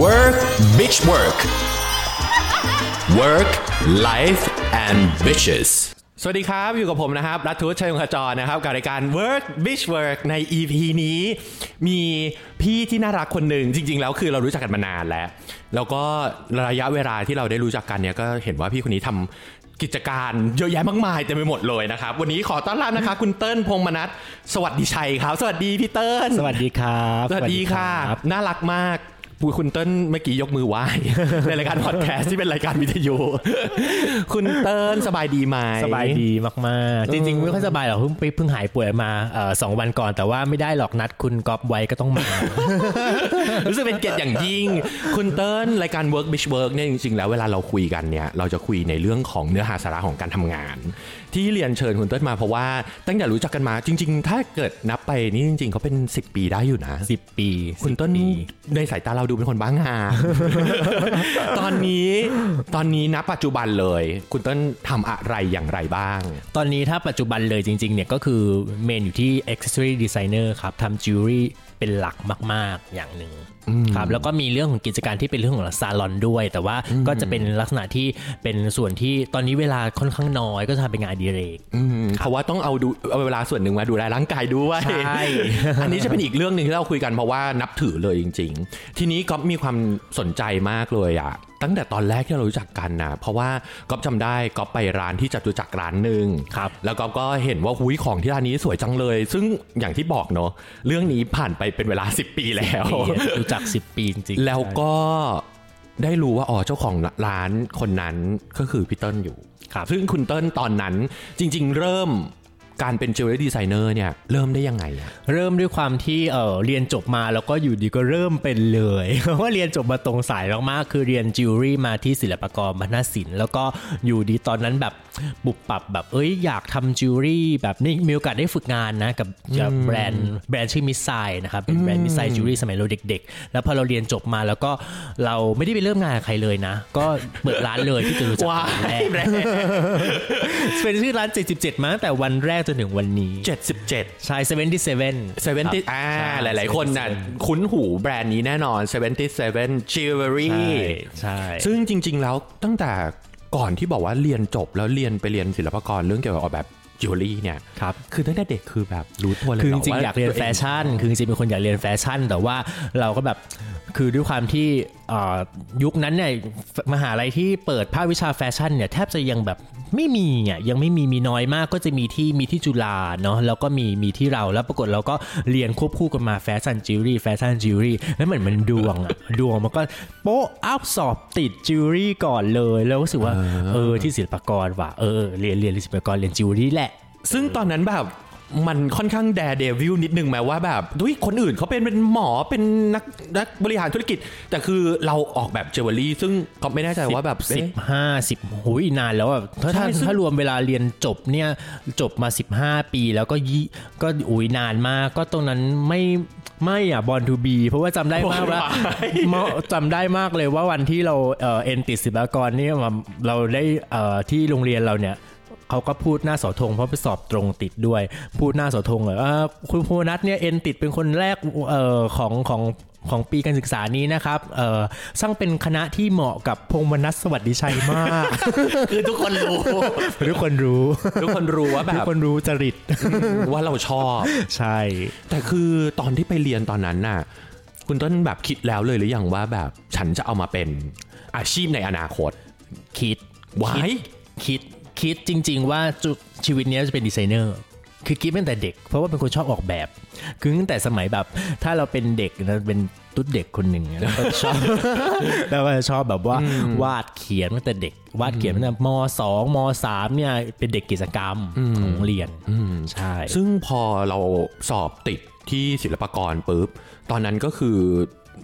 Work Bitch Work Work Life and Bitches สวัสดีครับ อยู่กับผมนะครับ รัฐทุชัยงคจรนะครับ กับรายการ Work Bitch Work ใน EP นี้ มีพี่ที่น่ารักคนหนึ่งจริง ๆ แล้วคือเรารู้จักกันมานานแล้ว แล้วก็ระยะเวลาที่เราได้รู้จักกันเนี่ยก็เห็นว่าพี่คนนี้ทำกิจการเยอะแยะมากมายเต็มไปหมดเลยนะครับ วันนี้ขอต้อนรับนะคะคุณเติ้ลพงษ์มนัทสวัสดีชัยครับ สวัสดีพี่เติ้ลสวัสดีครับ สวัสดีค่ะรับน่ารักมาก คุณเติ้ลเมื่อกี้ยกมือไหว้ในรายการพอดแคสต์ที่เป็นรายการวิทยุ คุณเติ้ลสบายดีไหมสบายดีมากๆ จริงๆไม่ค่อยสบายหรอกเพิ่งไปเพิ่งหายป่วยมาเอ่อสองวันก่อน แต่ว่าไม่ได้หรอกนัดคุณก๊อฟไว้ก็ต้องมา รู้สึกเป็นเกียรติอย่างยิ่ง คุณเติ้ลรายการ Work Bitch Work เนี่ยจริงๆแล้วเวลาเราคุยกันเนี่ยเราจะคุยในเรื่องของเนื้อหาสาระของการทำงาน ที่เรียนเชิญคุณเติ้ลมาเพราะว่าตั้งแต่รู้จักกันมาจริง ๆ ถ้าเกิดนับไปนี่จริง ๆเขาเป็น 10 ปีได้อยู่นะ 10 ปี คุณต้น10ปีในสายตาเราดูเป็นคนบ้างานตอนนี้ตอนนี้ณปัจจุบันเลย คุณต้นทำอะไรอย่างไรบ้าง ตอนนี้ถ้าปัจจุบันเลยจริง ๆ เนี่ยก็คือเมนอยู่ที่ accessory designer ครับทำ jewelry เป็นหลักมาก ๆ อย่างหนึ่งครับแล้วก็มีเรื่องของกิจการที่เป็นเรื่องของซาลอนด้วย แต่ว่าก็จะเป็นลักษณะที่เป็นส่วนที่ตอนนี้เวลาค่อนข้างน้อยก็จะทำเป็นงานอดิเรกอืมเพราะว่าต้องเอาดูเอาเวลาส่วนหนึ่งมาดูแลร่างกายด้วยใช่อันนี้จะเป็นอีกเรื่องหนึ่งที่เราคุยกันเพราะว่านับถือเลยจริง ๆ ทีนี้ก๊อฟมีความสนใจมากเลยอะตั้งแต่ตอนแรกที่เรารู้จักกันนะเพราะว่าก๊อฟจำได้ก๊อฟไปร้านที่จตุจักรร้านหนึ่งครับแล้วก๊อฟก็เห็นว่าหุยของที่ร้านนี้สวยจังเลย ซึ่งอย่างที่บอกเนาะเรื่องนี้ผ่านไปเป็นเวลา 10 ปีแล้วรู้จัก10 ปีจริงๆแล้วก็ได้รู้ว่าอ๋อเจ้าของร้านคนนั้นก็คือพี่เติ้ลอยู่ครับซึ่งคุณเติ้ลตอนนั้นจริง ๆ เริ่ม การเป็น jewelry designer เนี่ยเริ่มได้ยังไงอะเริ่มด้วยความที่เออเรียนจบมาแล้วก็อยู่ดีก็เริ่มเป็นเลย เพราะว่าเรียนจบมาตรงสายมากๆคือเรียนจิวเวลรี่มาที่ศิลปากรมัณฑนศิลป์แล้วก็อยู่ดีตอนนั้นแบบปุบปับแบบเอ้ยอยากทำจิวเวลรี่แบบนี่มีโอกาสได้ฝึกงานนะกับกับแบรนด์แบรนด์ชื่อมิสไซนะครับเป็นแบรนด์มิสไซจิวเวลรี่สมัยเราเด็ก ๆ แล้วพอเราเรียนจบมาแล้วก็เราไม่ได้ไปเริ่มงานกับใครเลยนะ ก็เปิดร้านเลยที่จะรู้จักว้าวันแรยกแรงเป็นชื่อร้าน77มาตั้งแต่วันแรกจนถึงวันนี้เจ็ดสิบเจ็ดใช่77 seventy อ่าใช่หลาย ๆ คนน่ะ77คุ้นหูแบรนด์นี้แน่นอน 77 Jewelry ใช่ใช่ ซึ่งจริง ๆ แล้วตั้งแต่ก่อนที่บอกว่าเรียนจบแล้วเรียนไปเรียนศิลปากรเรื่องเกี่ยวกับออกแบบจิวเวลรี่เนี่ยครับคือตั้งแต่เด็กคือแบบรู้ตัวเลยคือเหจริงว่ๆอยากเรียนตัวงแฟชั่น คือจริงๆเป็นคนอยากเรียนแฟชั่น แต่ว่าเราก็แบบคือด้วยความที่เอ่อยุคนั้นเนี่ยมหาลัยที่เปิดภาควิชาแฟชั่นเนี่ยแทบจะยังแบบไม่มีอะยังไม่มีมีน้อยมากก็จะมีที่มีที่จุฬาเนาะแล้วก็มีมีที่เราแล้วปรากฏเราก็เรียนควบคู่กันมาแฟชั่นจิวเวลรี่แฟชั่นจิวเวลรี่แล้วเหมือนมันดวงอะดวงมันก็ pop up สอบติดจิวเวลรี่ก่อนเลย แล้วรู้สึกว่าเออที่ศิลปากรว่ะเออเรียนเรียนศิลปากรเรียนจิวเวลรี่แหละ ซึ่งตอนนั้นแบบ มันค่อนข้างแดเดวิลนิดนึงแม้ว่าแบบดุยคนอื่นเขาเป็นเป็นหมอเป็นนักนักบริหารธุรกิจ แต่คือเราออกแบบเจวเวลรี่ ซึ่งก็ไม่แน่ใจว่าแบบสิบเอ๊ะห้าสิบหุยนานแล้วอะถ้าใช่ถ้าซึ่งถ้ารวมเวลาเรียนจบเนี่ยจบมา15ปีแล้วก็ยี่ก็อุ้ยนานมากก็ตรงนั้นไม่ไม่อะบอลทูบีเพราะว่าจำได้มากว่าเมื่อจำได้มากเลยว่าวันที่เราเอ่อเอ็นติดศิลปากรนี่มาเราได้เอ่อที่โรงเรียนเราเนี่ย เขาก็พูดหน้าเสาธงเพราะไปสอบตรงติดด้วย พูดหน้าเสาธงเลยเอ่อคุณภูนัทเนี่ยเอ็นติดเป็นคนแรกเอ่อของของของปีการศึกษานี้นะครับ เอ่อช่างเป็นคณะที่เหมาะกับพงษ์มนัสสวัสดิชัยมาก คือทุกคนรู้ ทุกคนรู้ ทุกคนรู้ว่าแบทุกบคนรู้จริต ว่าเราชอบ ใช่ แต่คือตอนที่ไปเรียนตอนนั้นน่ะ คุณต้นแบบคิดแล้วเลยหรือยังว่าแบบฉันจะเอามาเป็นอาชีพในอนาคต คิดไว้คิด คิดจริง ๆ ว่าจุชีวิตเนี้ยจะเป็นดีไซเนอร์คือคิดตั้งแต่เด็กเพราะว่าเป็นคนชอบออกแบบ คือตั้งแต่สมัยแบบ ถ้าเราเป็นเด็กนะเป็นตุ๊ดเด็กคนหนึ่งแล้วก็ชอบแล้วก็จะชอบแบบว่าวาดเขียนตั้งแต่เด็ก วาดเขียนตั้งแต่มสองมสามเนี่ยเป็นเด็กกิจกรรมของโรงเรียนใช่ซึ่งพอเราสอบติดที่ศิลปากรปุ๊บตอนนั้นก็คือ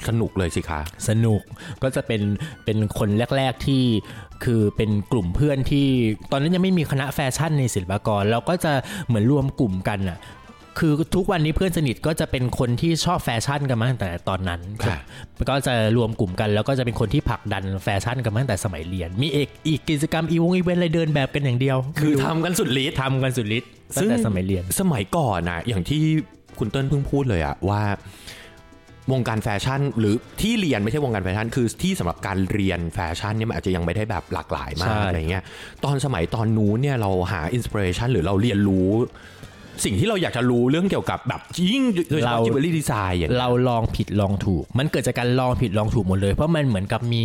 สนุกเลยสิคะ สนุกก็จะเป็นเป็นคนแรก ๆที่คือเป็นกลุ่มเพื่อนที่ ตอนนั้นยังไม่มีคณะแฟชั่นในศิลปากรเราก็จะเหมือนรวมกลุ่มกันอะคือทุกวันนี้เพื่อนสนิทก็จะเป็นคนที่ชอบแฟชั่นกันมาตั้งแต่ตอนนั้นค่ะก็จะรวมกลุ่มกันแล้วก็จะเป็นคนที่ผลักดันแฟชั่นกันมาตั้งแต่สมัยเรียน มีเอกอีกกิจกรรมอีวงอีเวนต์อะไรเดินแบบกันอย่างเดียว คือทำกันสุดฤทธิ์ทำกันสุดฤทธิ์ตั้งแต่สมัยเรียน สมัยก่อนนะอย่างที่คุณเติ้ลเพิ่งพูดเลยอะว่า วงการแฟชั่น หรือที่เรียนไม่ใช่วงการแฟชั่น คือที่สำหรับการเรียนแฟชั่นเนี่ยมันอาจจะยังไม่ได้แบบหลากหลายมากใช่อะไรเงี้ยตอนสมัยตอนนู้นเนี่ยเราหา inspiration หรือเราเรียนรู้สิ่งที่เราอยากจะรู้เรื่องเกี่ยวกับแบบยิ่งโดยเฉพาะ jewelry design อย่างเงี้ยเราลองผิดลองถูก มันเกิดจากการลองผิดลองถูกหมดเลย เพราะมันเหมือนกับมี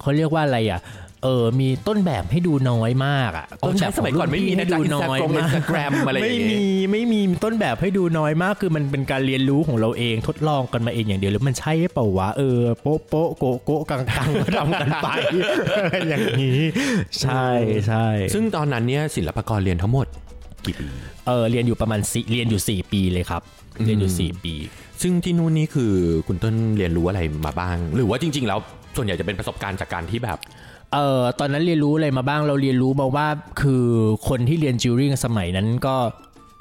เขาเรียกว่าอะไรอะ เออมีต้นแบบให้ดูน้อยมากอะอ๋อต้นใช่แบบสมัยก่อนไม่มีให้นะจ๊ะดูน้อย Instagram มาก Instagram อะไรอย่างไม่งี้มีไม่มีต้นแบบให้ดูน้อยมากคือมันเป็นการเรียนรู้ของเราเองทดลองกันมาเองอย่างเดียวแล้วมันใช่เปล่าวะเออโป๊ะโป๊ะโกะโกะกังกังก็ทำกันไปอย่างนี้ ใช่ใช่ซึ่งตอนนั้นเนี่ยศิลปากรเรียนทั้งหมดกี่ปีเออเรียนอยู่ประมาณสี่เรียนอยู่สี่ปีเลยครับ เรียนอยู่สี่ปี ซึ่งที่นู่นนี่คือคุณเติ้ลเรียนรู้อะไรมาบ้าง หรือว่าจริง ๆ แล้วส่วนใหญ่จะเป็นประสบการณ์จากการที่แบบ เอ่อตอนนั้นเรียนรู้อะไรมาบ้างเราเรียนรู้มาว่าคือคนที่เรียนจิวเวลรี่สมัยนั้นก็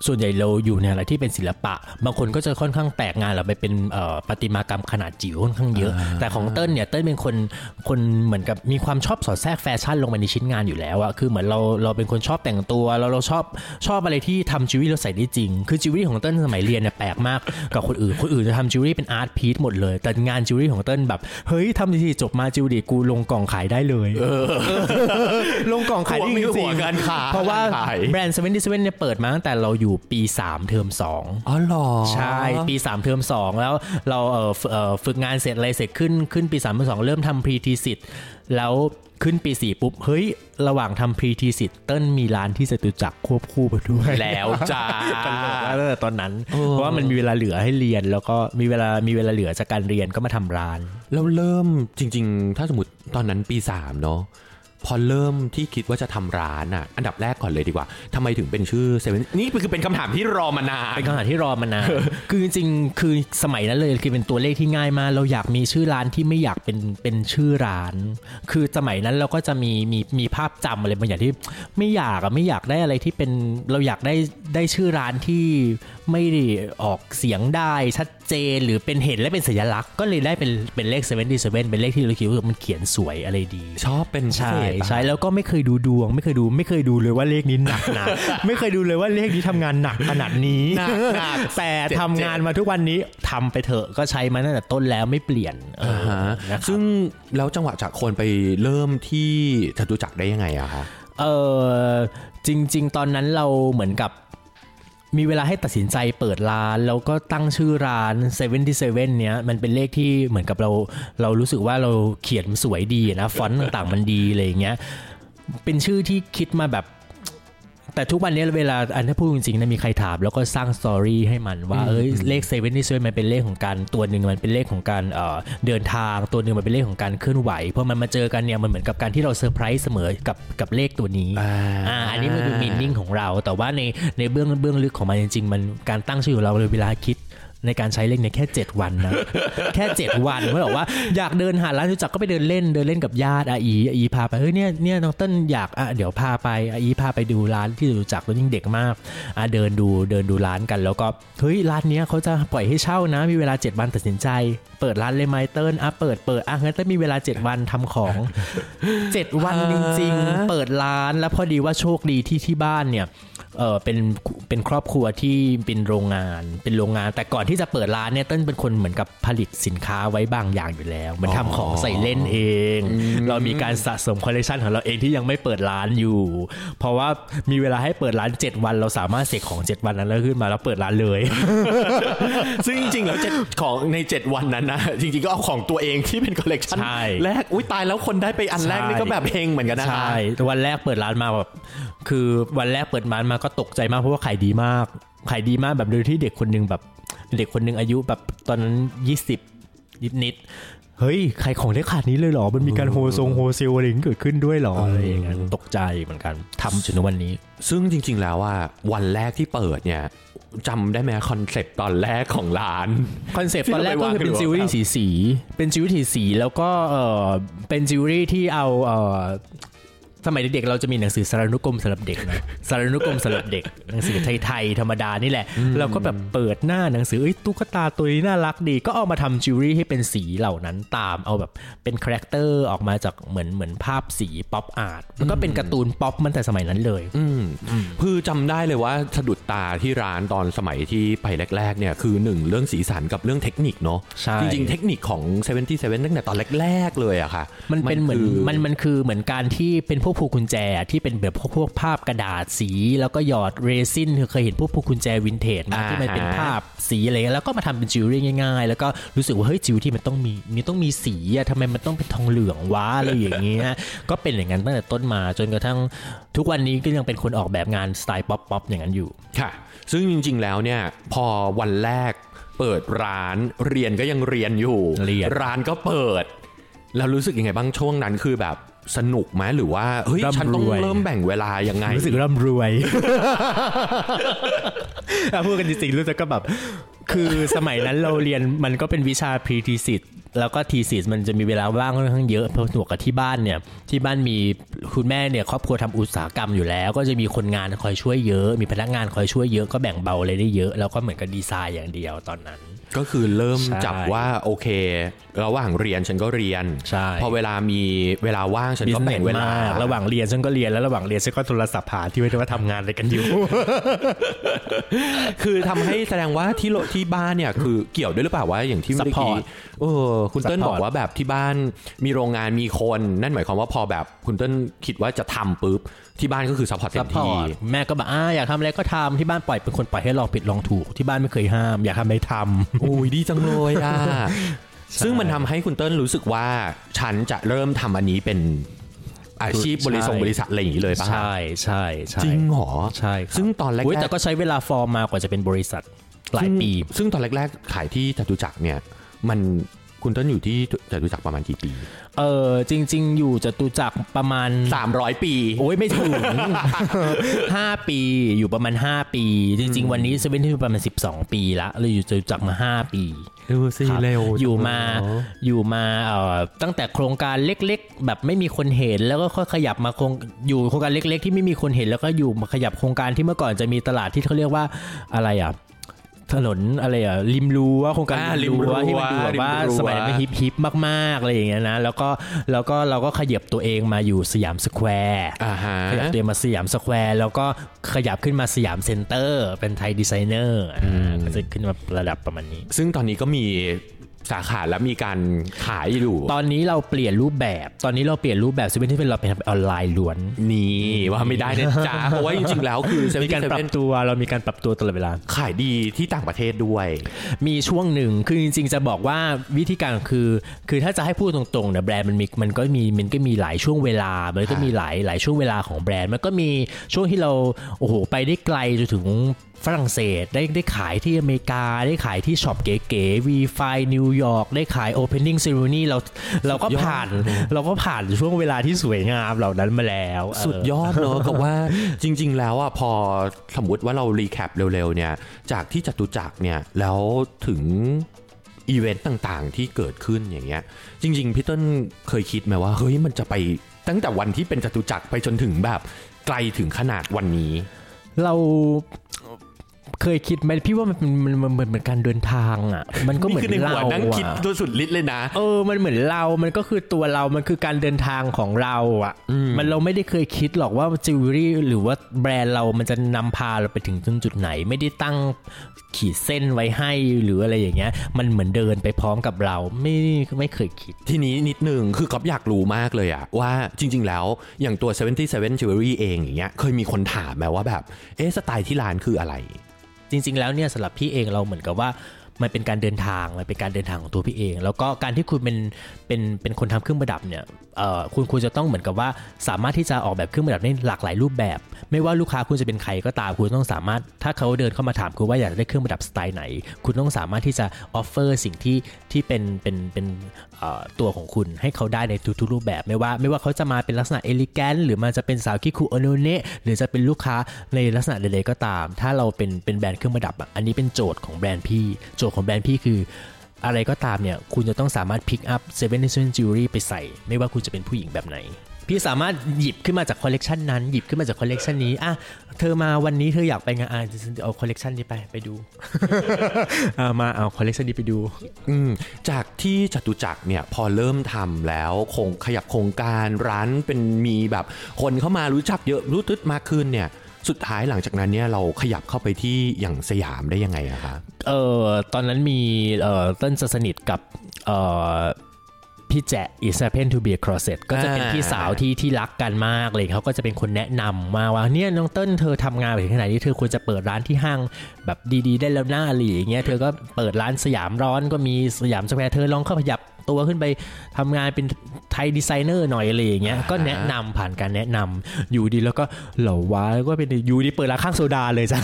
ส่วนใหญ่เราอยู่ในอะไรที่เป็นศิลปะ บางคนก็จะค่อนข้างแตกงานเราไปเป็นเอ่อประติมากรรมขนาดจิ๋วค่อนข้างเยอะ แต่ของเติ้ลเนี่ยเติ้ลเป็นคนคนเหมือนกับมีความชอบสอดแทรกแฟชั่นลงไปในชิ้นงานอยู่แล้วอะคือเหมือนเราเราเป็นคนชอบแต่งตัวเราเราชอบชอบอะไรที่ทำจิวเวลรี่เราใส่ได้จริง คือจิวเวลรี่ของเติ้ลสมัยเรียนเนี่ยแปลกมากกับคนอื่นคนอื่นจะทำจิวเวลรี่เป็น art piece หมดเลย แต่งานจิวเวลรี่ของเติ้ลแบบเฮ้ยทำดีๆจบมาจิวเวลรี่กูลงกล่องขายได้เลยลงกล่องขายได้จหัวมีริหังวการขายเพราะว่าขายแบรนด์77เนี่ยเปิดมาตั้งแต่เราอยู่ปี 3 เทอม2อ๋อเหรอใช่ปี 3 เทอม2 แล้วเราเอ่อฝึกเอ่อฝึกงานเสร็จอะไรเสร็จขึ้นขึ้นปี3เทอม2เริ่มทำ pre-thesis แล้วขึ้นปี4ปุ๊บ เฮ้ย ระหว่างทำพรีทีสิทธ์เติ้ลมีร้านที่จตุจักรควบคู่ไปด้วยแล้วจ้าตลกมากตั้งแต่ตอนนั้น เพราะว่ามันมีเวลาเหลือให้เรียน แล้วก็มีเวลามีเวลาเหลือจากการเรียนก็มาทำร้าน แล้วเริ่มจริง ๆ ถ้าสมมติตอนนั้นปี3เนาะ พอเริ่มที่คิดว่าจะทำร้านอะ อันดับแรกก่อนเลยดีกว่าทำไมถึงเป็นชื่อเซเว่นนี่คือเป็นคำถามที่รอมานานเป็นคำถามที่รอมานานคือจริงๆคือสมัยนั้นเลยคือเป็นตัวเลขที่ง่ายมากเราอยากมีชื่อร้านที่ไม่อยากเป็นเป็นชื่อร้าน คือสมัยนั้นเราก็จะมีมีมีภาพจำอะไรบางอย่างที่ไม่อยากอะไม่อยากได้อะไรที่เป็นเราอยากได้ได้ชื่อร้านที่ไม่ได้ออกเสียงได้ชัดเจนหรือเป็นเห็นและเป็นสัญลักษณ์ก็เลยได้เป็นเป็นเลข 77 เป็นเลขที่เราคิดว่ามันเขียนสวยอะไรดี ชอบเป็นพิใช่เศษปะใช่แล้วก็ไม่เคยดูดวง ไม่เคยดูไม่เคยดูเลยว่าเลขนี้หนักหนาไม่เคยดูเลยว่าเลขนี้ทำงานหนักขนาดนี้หนักหนักแต่เจ็บทำงานมาทุกวันนี้ทำไปเถอะก็ใช้มาตั้งแต่ต้นแล้วไม่เปลี่ยนเออฮะนะครับซึ่งแล้วจังหวะจากคนไปเริ่มที่จตุจักรได้ยังไงอะคะเออจริง ๆ ตอนนั้นเราเหมือนกับ มีเวลาให้ตัดสินใจเปิดร้าน แล้วก็ตั้งชื่อร้าน77เนี้ยมันเป็นเลขที่เหมือนกับเรา เรารู้สึกว่าเราเขียนสวยดีนะ ฟอนต์ต่างๆมันดีอะไรอย่างเงี้ยเป็นชื่อที่คิดมาแบบ แต่ทุกวันนี้เวลาอันถ้าพูดจริงๆนะมีใครถามแล้วก็สร้าง story ให้มันว่าเอ้ยเลขเซเว่นที่ซวยมันเป็นเลขของการตัวหนึ่งมันเป็นเลขของการเอ่อเดินทางตัวหนึ่งมันเป็นเลขของการเคลื่อนไหวพอมันมาเจอกันเนี่ยมันเหมือนกับการที่เราเซอร์ไพรส์เสมอกับกับเลขตัวนี้อ่าอ่าอันนี้มันคือมีนิ่งของเรา แต่ว่าในในเบื้องเบื้องลึกของมันจริงๆมันการตั้งชื่อของเราเลยเวลาคิด ในการใช้เลขเนี่ยแค่ 7 วันนะ แค่ 7 วันไม่บอกว่าอยากเดินหาร้านรู้จักก็ไปเดินเล่นเดินเล่นกับญาติอาอีอาอีพาไปเฮ้ยเนี่ยเนี่ยน้องเต้นอยากอะเดี๋ยวพาไปอาอีพาไปดูร้านที่รู้จักตอนยิ่งเด็กมากอะเดินดูเดินดูร้านกัน แล้วก็เฮ้ยร้านเนี้ยเขาจะปล่อยให้เช่านะ มีเวลา 7 วันตัดสินใจ เปิดร้านเลยไหมเติ้ลอะเปิดเปิดอะงั้นเติ้ลมีเวลา 7 วันทำของ 7 วันจริง ๆ เปิดร้านแล้วพอดีว่าโชคดีที่ที่บ้านเนี่ยเออเป็นเป็นครอบครัวที่เป็นโรงงานเป็นโรงงานแต่ก่อนที่จะเปิดร้านเนี่ยเติ้ลเป็นคนเหมือนกับผลิตสินค้าไว้บางอย่างอยู่แล้วเหมือนทำของใส่เล่นเอง เรามีการสะสมคอลเลคชันของเราเองที่ยังไม่เปิดร้านอยู่ เพราะว่ามีเวลาให้เปิดร้าน 7 วัน เราสามารถเสกของ 7 วันนั้นแล้วขึ้นมาแล้วเปิดร้านเลย ซึ่งจริงๆแล้วเจ็ดของใน 7 วันนั้นนะจริงๆก็เอาของตัวเองที่เป็นคอลเลกชันใช่แรกอุ้ยตายแล้วคนได้ไปอันแรกนี่ก็แบบเฮงเหมือนกันนะคะใช่วันแรกเปิดร้านมาแบบคือวันแรกเปิดร้านมาก็ตกใจมากเพราะว่าขายดีมาก ขายดีมากแบบโดยที่เด็กคนหนึงแบบ เด็กคนหนึงอายุแบบตอนนั้น20นิดนิดๆเฮ้ยขายของได้ขนาดนี้เลยเหรอ มันมีการโฮซงโฮเซลอะไรอย่างนี้เกิดขึ้นด้วยเหรออะไรอย่างเงี้ยตกใจเหมือนกันทำจนถึงวันนี้ ซึ่งจริง ๆ แล้วว่าวันแรกที่เปิดเนี่ยจำได้ไหมคอนเซปต์ตอนแรกของร้าน คอนเซปต์ตอนแรกก็คือเป็นจิวเวลรี่สีสีๆเป็นจิวเวลรี่สีๆแล้วก็เออเป็นจิวเวลรี่ที่เอาเออ สมัยเด็กๆเราจะมีหนังสือสารานุกรมสำหรับเด็กนะสารานุกรมสำหรับเด็ก หนังสือไทยๆธรรมดานี่แหละ เราก็แบบเปิดหน้าหนังสือเอ้ยตุ๊กตาตัวนี้น่ารักดีก็เอามาทำจิวเวลรี่ให้เป็นสีเหล่านั้นตามเอาแบบเป็นคาแรคเตอร์ออกมาจากเหมือนเหมือนภาพสี pop art มันก็เป็นการ์ตูนป๊อปมันแต่สมัยนั้นเลย อืมคือจำได้เลยว่าสะดุดตาที่ร้านตอนสมัยที่ไปแรกๆเนี่ยคือหนึ่งเรื่องสีสันกับเรื่องเทคนิคเนาะใช่จริงๆเทคนิคของ77ตั้งแต่ตอนแรกๆเลยอะค่ะ มันเป็นเหมือนคือมันมันคือเหมือนการที่เป็นพวกพวงกุญแจที่เป็นแบบพวกพวกภาพกระดาษสี แล้วก็หยอดเรซินคือเคยเห็นพวกพวงกุญแจวินเทจมาอ่าที่มันเป็นฮะภาพสีอะไรเงี้ยแล้วก็มาทำเป็นจิวเวลรี่ง่ายๆ แล้วก็รู้สึกว่าเฮ้ยจิวเวลรี่มันต้องมีมันต้องมีสีอะทำไมมันต้องเป็นทองเหลืองวะอะไรอย่างเงี้ยก็เป็นอย่างนั้นตั้งแต่ต้นมาจนกระทั่งทุกวันนี้ก็ยังเป็นคนออกแบบงานสไตล์ pop pop อย่างนั้นอยู่ค่ะ ซึ่งจริง ๆ แล้วเนี่ยพอวันแรกเปิดร้านเรียนก็ยังเรียนอยู่เรียนร้านก็เปิด แล้วรู้สึกยังไงบ้างช่วงนั้นคือแบบ สนุกไหมหรือว่าเฮ้ยฉันต้องเริ่มแบ่งเวลายังไงรู้สึกร่ำรวยถ้าพูดกันจริงๆรู้สึกก็แบบคือสมัยนั้นเราเรียนมันก็เป็นวิชาพรีทีสิทแล้วก็ทีสิสมันจะมีเวลาว่างค่อนข้างเยอะเพราะหนวกกับที่บ้านเนี่ย ที่บ้านมีคุณแม่เนี่ยครอบครัวทำอุตสาหกรรมอยู่แล้ว ก็จะมีคนงานคอยช่วยเยอะ มีพนักงานคอยช่วยเยอะก็แบ่งเบาเลยได้เยอะ แล้วก็เหมือนกับดีไซน์อย่างเดียวตอนนั้น ก็คือเริ่มใช่จับว่าโอเคระหว่างเรียนฉันก็เรียนใช่พอเวลามีเวลาว่างฉันบิก็สเนแบ่สงเวลามากระหว่างเรียนฉันก็เรียนแล้วระหว่างเรียนฉันก็โทรศัพท์หาที่ไว้ว่าทำงานอะไรกันอยู่ คือทำให้แสดงว่าที่โลที่บ้านเนี่ยคือเกี่ยวด้วยหรือเปล่าว่าอย่างที่เมื่อกี้ Support เออคุณเติ้ล Support บอกว่าแบบที่บ้านมีโรงงานมีคน นั่นหมายความว่าพอแบบคุณเติ้ลคิดว่าจะทำปุ๊บที่บ้านก็คือ support เต็มที่ support แม่ก็บอกอ่าอยากทำอะไรก็ทำที่บ้านปล่อยเป็นคนปล่อยให้ลองผิดลองถูกที่บ้านไม่เคยห้าม อยากทำอะไรทำโอ้ยดีจังเลยอะซึ่งมันทำให้คุณเติ้ลรู้สึกว่าฉันจะเริ่มทำอันนี้เป็นอาชีพบริษัทใช่บริษัทอะไรอย่างนี้เลยป่ะใช่ใช่ใช่จริงเหรอใช่ครับซึ่งตอนแรกอุ๊ยแต่ๆก็ใช้เวลาฟอร์มมากว่าจะเป็นบริษัทหลายปี ซึ่งซึ่งตอนแรกๆขายที่จตุจักรเนี่ย มันคุณเต้นอยู่ที่จตุจักรประมาณกี่ปี เออจริง ๆ อยู่จตุจักรประมาณ 300 ปี โอ้ยไม่ถึง 5 ปีอยู่ประมาณ 5 ปี จริง ๆ วันนี้เซเว่นที่ประมาณ 12 ปีละเราอยู่จตุจักรมา 5 ปีดูสิครับเร็วอยู่มาอยู่มาเอ่อตั้งแต่โครงการเล็ก ๆ แบบไม่มีคนเห็นแล้วก็ค่อยขยับมาโครงอยู่โครงการเล็ก ๆ ที่ไม่มีคนเห็นแล้วก็อยู่มาขยับโครงการที่เมื่อก่อนจะมีตลาดที่เขาเรียกว่าอะไรอะ ถนนอะไรอะริมรั้วโครงการอ่าริมรั้วริมรั้วที่มันดูแบบว่าริมรั้วสมัยนั้นมัน hip hip มากๆอะไรอย่างเงี้ยนะแล้วก็แล้วก็เราก็ขยับตัวเองมาอยู่สยามสแควร์อ่าฮะขยับตัวเองมาสยามสแควร์แล้วก็ขยับขึ้นมาสยามเซ็นเตอร์ เป็นไทยดีไซเนอร์อ่าก็จะขึ้นมาระดับประมาณนี้ ซึ่งตอนนี้ก็มี สาขาและมีการขายอยู่ ตอนนี้เราเปลี่ยนรูปแบบ ตอนนี้เราเปลี่ยนรูปแบบเซเว่นที่เป็นเราเป็นออนไลน์ล้วน นี่ว่าไม่ได้นะจ๊ะ เพราะว่าจริงๆแล้วคือเซเว่นมีการปรับตัวเรามีการปรับตัวตลอดเวลา ขายดีที่ต่างประเทศด้วย มีช่วงหนึ่งคือจริงๆจะบอกว่าวิธีการคือ คือถ้าจะให้พูดตรงๆเนี่ยแบรนด์มันมีมันก็มีมันก็มีหลายช่วงเวลา มันก็มีหลายหลายช่วงเวลาของแบรนด์ มันก็มีช่วงที่เราโอ้โหไปได้ไกลจนถึง ฝรั่งเศสได้ได้ขายที่อเมริกา ได้ขายที่ช็อปเก๋ๆ V5 นิวยอร์กได้ขาย Opening Ceremony เราเราก็สุดยอดผ่านเราก็ผ่านช่วงเวลาที่สวยงามเหล่านั้นมาแล้ว สุดยอดเนอะกับว่าจริง ๆ แล้วอะพอสมมติว่าเรา recap เร็วๆเนี่ยจากที่จตุจักรเนี่ยแล้วถึงอีเวนต์ต่างๆ ที่เกิดขึ้นอย่างเงี้ย จริง ๆพี่เติ้ลเคยคิดไหมว่าเฮ้ยมันจะไปตั้งแต่วันที่เป็นจตุจักรไปจนถึงแบบไกลถึงขนาดวันนี้ เรา เคยคิดไหมพี่ว่ามันเป็นมันมันเหมือนเหมือนการเดินทางอะ มันก็เหมือนคือในหัวเรานั่งคิดอะโดยสุดฤทธิ์เลยนะ เออ มันเหมือนเรา มันก็คือตัวเรา มันคือการเดินทางของเราอะ มันเราไม่ได้เคยคิดหรอกว่าจิวเวลรี่หรือว่าแบรนด์เรามันจะนำพาเราไปถึงจุดไหน ไม่ได้ตั้งขีดเส้นไว้ให้หรืออะไรอย่างเงี้ย มันเหมือนเดินไปพร้อมกับเรา ไม่ไม่เคยคิด ทีนี้นิดนึงคือก๊อฟอยากรู้มากเลยอะว่าจริง ๆ แล้วอย่างตัว 77 Jewelry เองอย่างเงี้ยเคยมีคนถามไหมว่าแบบเอ๊ะสไตล์ที่ร้านคืออะไร จริง ๆ แล้วเนี่ยสำหรับพี่เองเราเหมือนกับว่ามันเป็นการเดินทาง มันเป็นการเดินทางของตัวพี่เอง แล้วก็การที่คุณเป็นเป็นเป็นคนทำเครื่องประดับเนี่ยเอ่อคุณควรจะต้องเหมือนกับว่าสามารถที่จะออกแบบเครื่องประดับได้หลากหลายรูปแบบ ไม่ว่าลูกค้าคุณจะเป็นใครก็ตามคุณต้องสามารถ ถ้าเขาเดินเข้ามาถามคุณว่าอยากได้เครื่องประดับสไตล์ไหน คุณต้องสามารถที่จะ offer สิ่งที่ที่เป็นเป็นเป็น ตัวของคุณให้เขาได้ในทุกๆรูปแบบไม่ว่า ไม่ว่าเขาจะมาเป็นลักษณะ elegant หรือมันจะเป็นสาวคิกขุอาโนเนะหรือจะเป็นลูกค้าในลักษณะใดๆก็ตาม ถ้าเราเป็นเป็นแบรนด์เครื่องประดับอะอันนี้เป็นโจทย์ของแบรนด์พี่ โจทย์ของแบรนด์พี่คืออะไรก็ตามเนี่ย คุณจะต้องสามารถ pick up Seventy Seven Jewelry ไปใส่ ไม่ว่าคุณจะเป็นผู้หญิงแบบไหน พี่สามารถหยิบขึ้นมาจากคอลเลกชันนั้นหยิบขึ้นมาจากคอลเลกชันนี้อะเธอมาวันนี้เธออยากไปงานอะเอาคอลเลกชันนี้ไปไปดูอะมาเอาคอลเลกชันนี้ไปดูอืมจากที่จตุจักรเนี่ยพอเริ่มทำแล้วคงขยับโครงการร้านเป็นมีแบบคนเข้ามารู้จักเยอะรู้จักมากขึ้นเนี่ยสุดท้ายหลังจากนั้นเนี่ยเราขยับเข้าไปที่อย่างสยามได้ยังไงอะคะเออตอนนั้นมีเออเติ้ลสนิทกับเออ พี่แจะ It Happened To Be A Closet ก็จะเป็นพี่สาวที่ที่รักกันมากเลยเขาก็จะเป็นคนแนะนำมาว่าเนี่ยน้องเติ้ลเธอทำงานไปถึงขนาดนี้เธอควรจะเปิดร้านที่ห้างแบบดีๆ ได้แล้วหน้าอะไรอย่างเงี้ยเธอก็เปิดร้านสยามร้อนก็มีสยามสแควร์เธอลองเข้าขยับ ตัวขึ้นไปทำงานเป็นไทยดีไซเนอร์หน่อยอะไรอย่างเงี้ยก็แนะนำผ่านการแนะนำอยู่ดีแล้วก็เหล่าว้าก็เป็นอยู่ดีเปิดร้านข้างโซดาเลยจ้ะ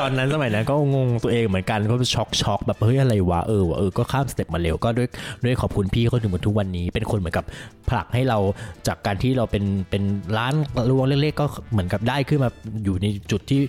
ตอนนั้นสมัยนั้นก็งงตัวเองเหมือนกันก็ช็อกช็อกแบบเฮ้ยอะไรวะเออวะเออก็ข้ามสเต็ปมาเร็วก็ด้วยด้วยขอบคุณพี่เขาถึงมาทุกวันนี้ เป็นคนเหมือนกับผลักให้เราจากการที่เราเป็นเป็นร้านรวงเล็กๆก็เหมือนกับได้ขึ้นมาอยู่ในจุดที่